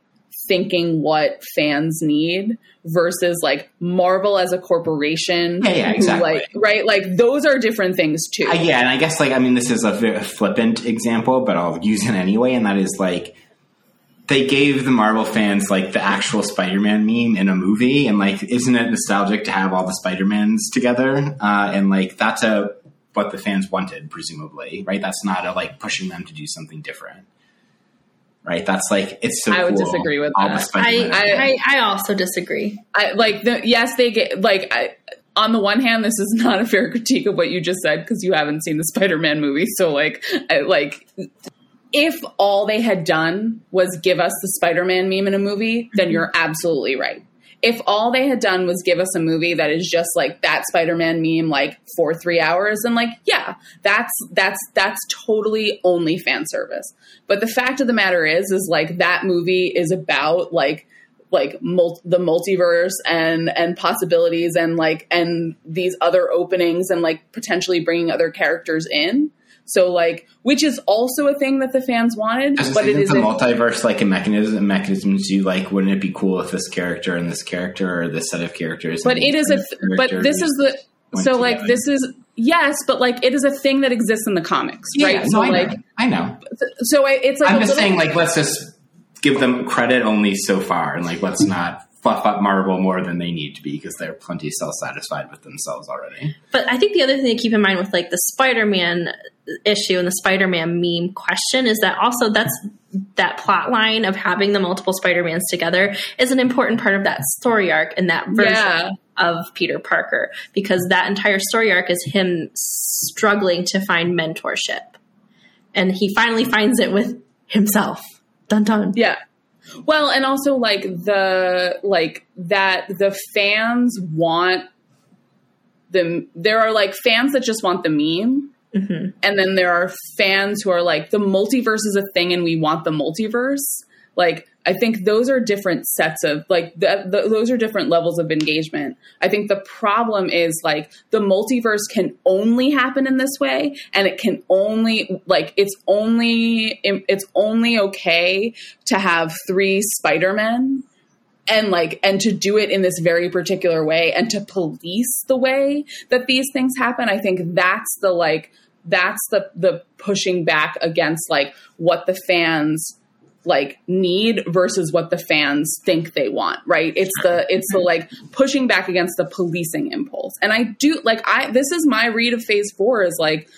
thinking what fans need versus like Marvel as a corporation. Yeah, yeah exactly. Like, right, like those are different things too. Uh, yeah, and I guess like I mean this is a flippant example, but I'll use it anyway, and that is like they gave the Marvel fans like the actual Spider-Man meme in a movie, and like isn't it nostalgic to have all the Spider-Mans together? Uh, and like that's a what the fans wanted, presumably, right? That's not a, like pushing them to do something different, right? That's like it's so. I would cool. disagree with All that. I, I, I also disagree. I like the yes, they get like I, on the one hand, this is not a fair critique of what you just said because you haven't seen the Spider-Man movie. So like, I, like if all they had done was give us the Spider-Man meme in a movie, then you're absolutely right if all they had done was give us a movie that is just like that Spider-Man meme like for 3 hours and like yeah, that's that's that's totally only fan service. But the fact of the matter is is like that movie is about like like mul- the multiverse and and possibilities and like and these other openings and like potentially bringing other characters in so like, which is also a thing that the fans wanted, but it is a multiverse like a mechanism. Mechanisms you like. Wouldn't it be cool if this character and this character or this set of characters? But it is a. Th- but this is the. So like this is yes, but like it is a thing that exists in the comics, yeah, right? so I like know. I know. So it's like I'm just little, saying, like let's just give them credit only so far, and like let's not fluff up Marvel more than they need to be because they're plenty self satisfied with themselves already. But I think the other thing to keep in mind with like the Spider Man issue and the Spider Man meme question is that also that's that plot line of having the multiple Spider Mans together is an important part of that story arc and that version yeah. of Peter Parker because that entire story arc is him struggling to find mentorship. And he finally finds it with himself. Dun dun. Yeah. Well, and also like the like that the fans want the there are like fans that just want the meme. Mm-hmm. And then there are fans who are like the multiverse is a thing and we want the multiverse. Like I think those are different sets of like the, the, those are different levels of engagement. I think the problem is like the multiverse can only happen in this way, and it can only like it's only it's only okay to have three Spider Men and like and to do it in this very particular way and to police the way that these things happen i think that's the like that's the the pushing back against like what the fans like need versus what the fans think they want right? It's the it's the like pushing back against the policing impulse. And i do like i this is my read of phase four is like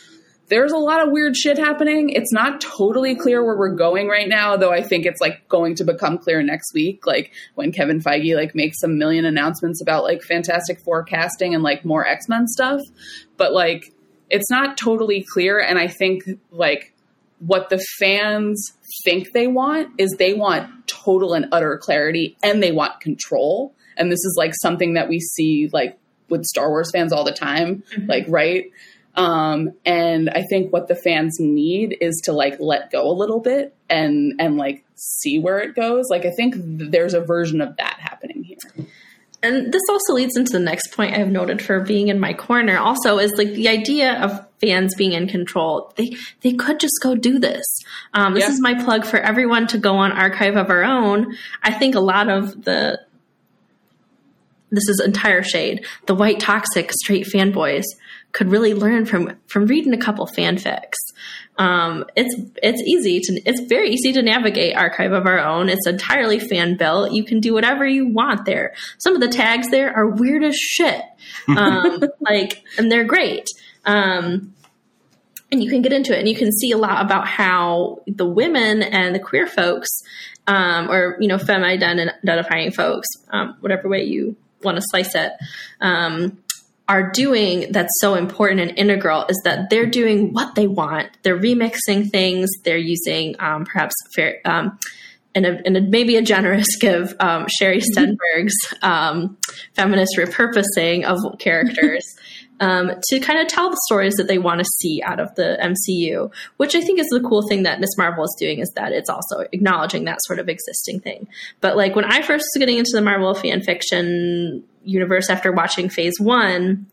there's a lot of weird shit happening it's not totally clear where we're going right now though i think it's like going to become clear next week like when kevin feige like makes a million announcements about like fantastic four casting and like more x-men stuff but like it's not totally clear and i think like what the fans think they want is they want total and utter clarity and they want control. And this is like something that we see like with Star Wars fans all the time, mm-hmm. like, right? Um, and I think what the fans need is to like let go a little bit and and like see where it goes. Like I think there's a version of that happening here and this also leads into the next point I've noted for being in my corner also is like the idea of fans being in control. They they could just go do this. Um, this yeah. is my plug for everyone to go on Archive of Our Own. I think a lot of the this is entire shade. The white toxic straight fanboys could really learn from from reading a couple fanfics. Um, it's it's easy to it's very easy to navigate archive of our own. It's entirely fan built. You can do whatever you want there. Some of the tags there are weird as shit, um, like, and they're great. Um, and you can get into it, and you can see a lot about how the women and the queer folks, um, or you know, femme identifying folks, um, whatever way you want to slice it. Um, are doing that's so important and integral is that they're doing what they want. They're remixing things. They're using um, perhaps fair, um, and, a, and a, maybe a generous give um, Sherry Stenberg's um, feminist repurposing of characters um, to kind of tell the stories that they want to see out of the MCU. Which I think is the cool thing that Ms. Marvel is doing is that it's also acknowledging that sort of existing thing. But like when I first was getting into the Marvel fan fiction universe after watching phase one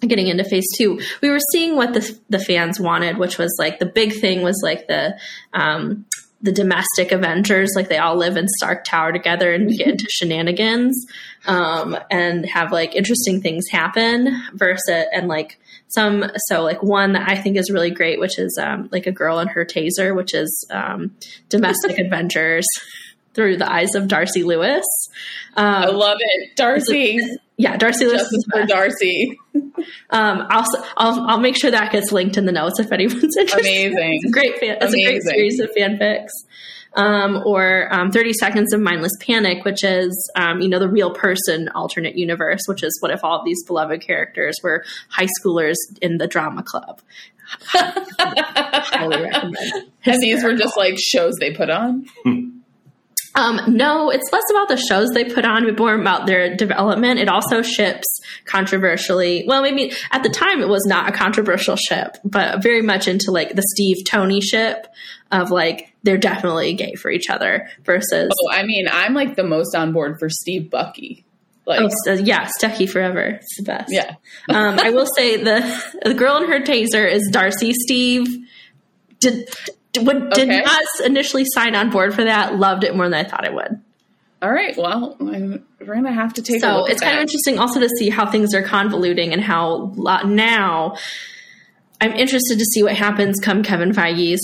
getting into phase two we were seeing what the, the fans wanted which was like the big thing was like the um, the domestic avengers like they all live in stark tower together and get into shenanigans um, and have like interesting things happen versus and like some so like one that i think is really great which is um, like a girl and her taser which is um, domestic adventures through the eyes of Darcy Lewis. Um, I love it, Darcy. Yeah, Darcy Lewis Justice for Darcy. Um, also, I'll I'll make sure that gets linked in the notes if anyone's interested. Amazing, it's a great fan. It's Amazing. a great series of fanfics. Um, or um, 30 Seconds of Mindless Panic, which is, um, you know, the real person alternate universe, which is what if all of these beloved characters were high schoolers in the drama club. Highly recommend. And these were just like shows they put on. Um, no, it's less about the shows they put on, but more about their development. It also ships controversially. Well, maybe at the time it was not a controversial ship, but very much into like the Steve Tony ship of like they're definitely gay for each other versus. Oh, I mean, I'm like the most on board for Steve Bucky. Like, oh, yeah, Stucky forever. It's the best. Yeah. um, I will say the the girl in her taser is Darcy Steve. Did would, did okay. not initially sign on board for that. Loved it more than I thought I would. All right. Well, I'm, we're gonna have to take. A So it's kind of interesting also to see how things are convoluting and how now. I'm interested to see what happens come Kevin Feige's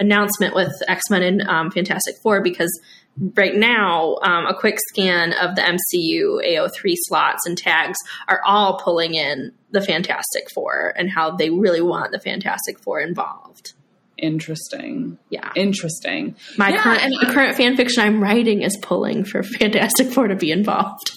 announcement with X Men and um, Fantastic Four because right now, um, a quick scan of the MCU AO3 slots and tags are all pulling in the Fantastic Four and how they really want the Fantastic Four involved. Interesting. Yeah. Interesting. My yeah, current, the current fan fiction I'm writing is pulling for Fantastic Four to be involved.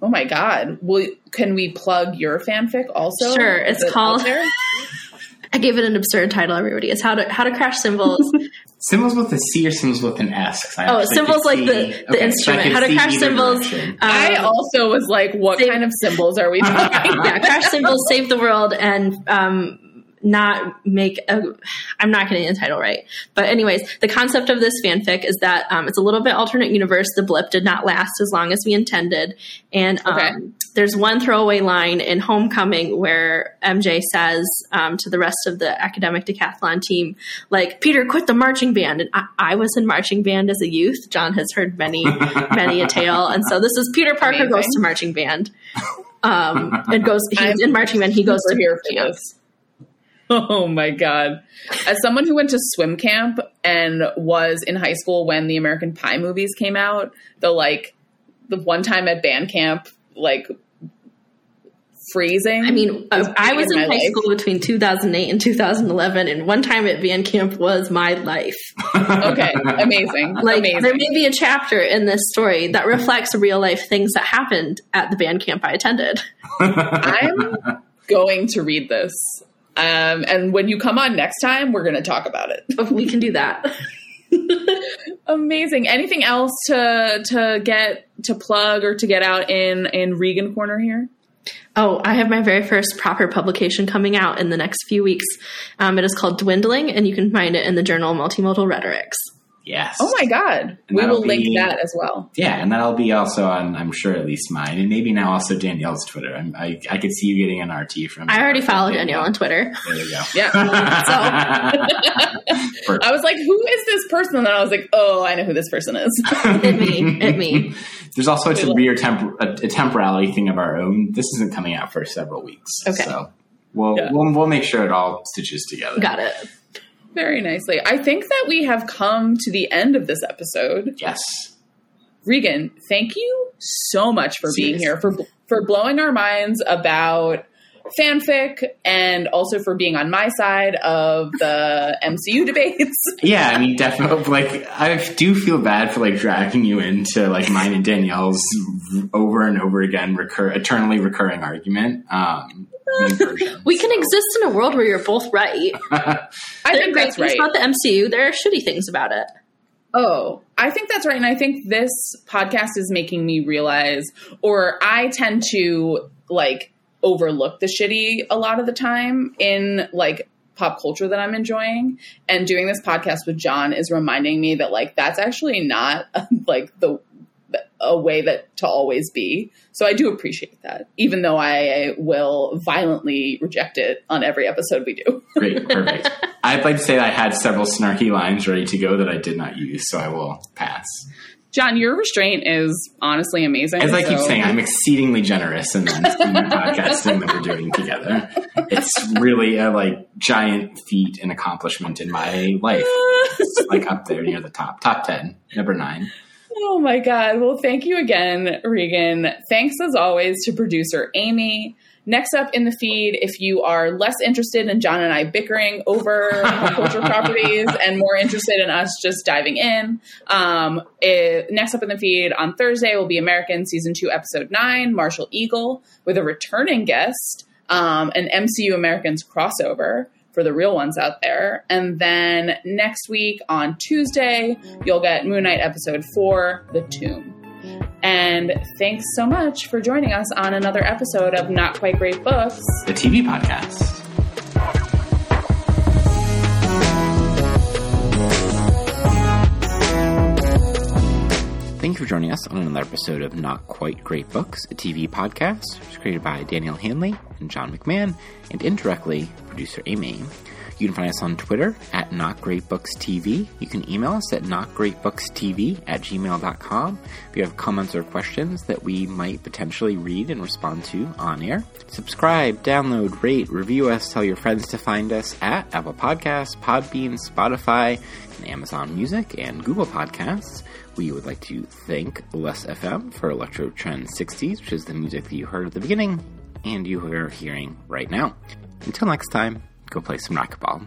Oh my god! Will can we plug your fanfic also? Sure. It's it called. I gave it an absurd title. Everybody, it's how to how to crash cymbals. Cymbals with a C or symbols with an S? Oh, cymbals like the, the okay, instrument. So How to crash cymbals. Um, I also was like, what save, kind of symbols are we talking? yeah, crash cymbals save the world and um, not make a i'm not getting the title right. But anyways the concept of this fanfic is that um, it's a little bit alternate universe. The blip did not last as long as we intended. And um, okay. there's one throwaway line in homecoming where mj says um, to the rest of the academic decathlon team like peter quit the marching band. And I, I was in marching band as a youth. John has heard many many a tale. And so this is peter parker Amazing. goes to marching band. Um, and goes he's I'm in marching band. He goes to here for this Oh my God. As someone who went to swim camp and was in high school when the American Pie movies came out, the like, the one time at band camp, like, freezing. I mean, was uh, I was in, in high life. school between 2008 and 2011, and one time at band camp was my life. okay, amazing. Like, amazing. there may be a chapter in this story that reflects real life things that happened at the band camp I attended. I'm going to read this um, and when you come on next time, we're going to talk about it. we can do that. Amazing. Anything else to to get to plug or to get out in in Regan Corner here? Oh, I have my very first proper publication coming out in the next few weeks. Um, it is called Dwindling, and you can find it in the journal Multimodal Rhetorics. Yes. Oh my God. And we will be, link that as well. Yeah, and that'll be also on, I'm sure, at least mine, and maybe now also Danielle's Twitter. I'm, i I could see you getting an RT from. I already followed Danielle on Twitter. There you go. Yeah. so I was like, who is this person? And I was like, oh, I know who this person is. it me. It me. There's also a, weird temp- a, a, temporality thing of our own. This isn't coming out for several weeks. Okay. So we'll, yeah. we'll, we'll make sure it all stitches together. Got it. Very nicely. I think that we have come to the end of this episode. Yes. Regan, thank you so much for being here for for blowing our minds about fanfic and also for being on my side of the MCU debates. yeah, I mean, definitely. Like, I do feel bad for like dragging you into like mine and Danielle's over and over again, recur eternally recurring argument. Um, we can exist in a world where you're both right. I think that's right. about the MCU. There are shitty things about it. Oh, I think that's right. And I think this podcast is making me realize, or I tend to like overlook the shitty a lot of the time in like pop culture that I'm enjoying. And doing this podcast with John is reminding me that like that's actually not like the a way that to always be. So I do appreciate that, even though I will violently reject it on every episode we do. Great, perfect. I'd like to say I had several snarky lines ready to go that I did not use, so I will pass. John, your restraint is honestly amazing. As I so. keep saying, I'm exceedingly generous in the podcasting that we're doing together. It's really a like giant feat and accomplishment in my life. It's like up there near the top, top ten, number nine. Oh my God. Well, thank you again, Regan. Thanks as always to producer Amy. Next up in the feed, if you are less interested in John and I bickering over culture properties and more interested in us just diving in, um, it, next up in the feed on Thursday will be American Season 2, Episode 9, Martial Eagle, with a returning guest, um, an MCU Americans crossover for the real ones out there. And then next week on Tuesday, you'll get Moon Knight Episode 4, The Tomb. And thanks so much for joining us on another episode of Not Quite Great Books, the TV podcast. Thank you for joining us on another episode of Not Quite Great Books, a TV podcast. Created by Danielle Hanley and John McMahon, and indirectly producer Amy. You can find us on Twitter at Not Great Books TV. You can email us at notgreatbookstv at gmail.com if you have comments or questions that we might potentially read and respond to on air. Subscribe, download, rate, review us, tell your friends to find us at Apple Podcasts, Podbean, Spotify, and Amazon Music, and Google Podcasts. We would like to thank Lesfm for Electro Trend 60s, which is the music that you heard at the beginning and you are hearing right now. Until next time, go play some racquetball.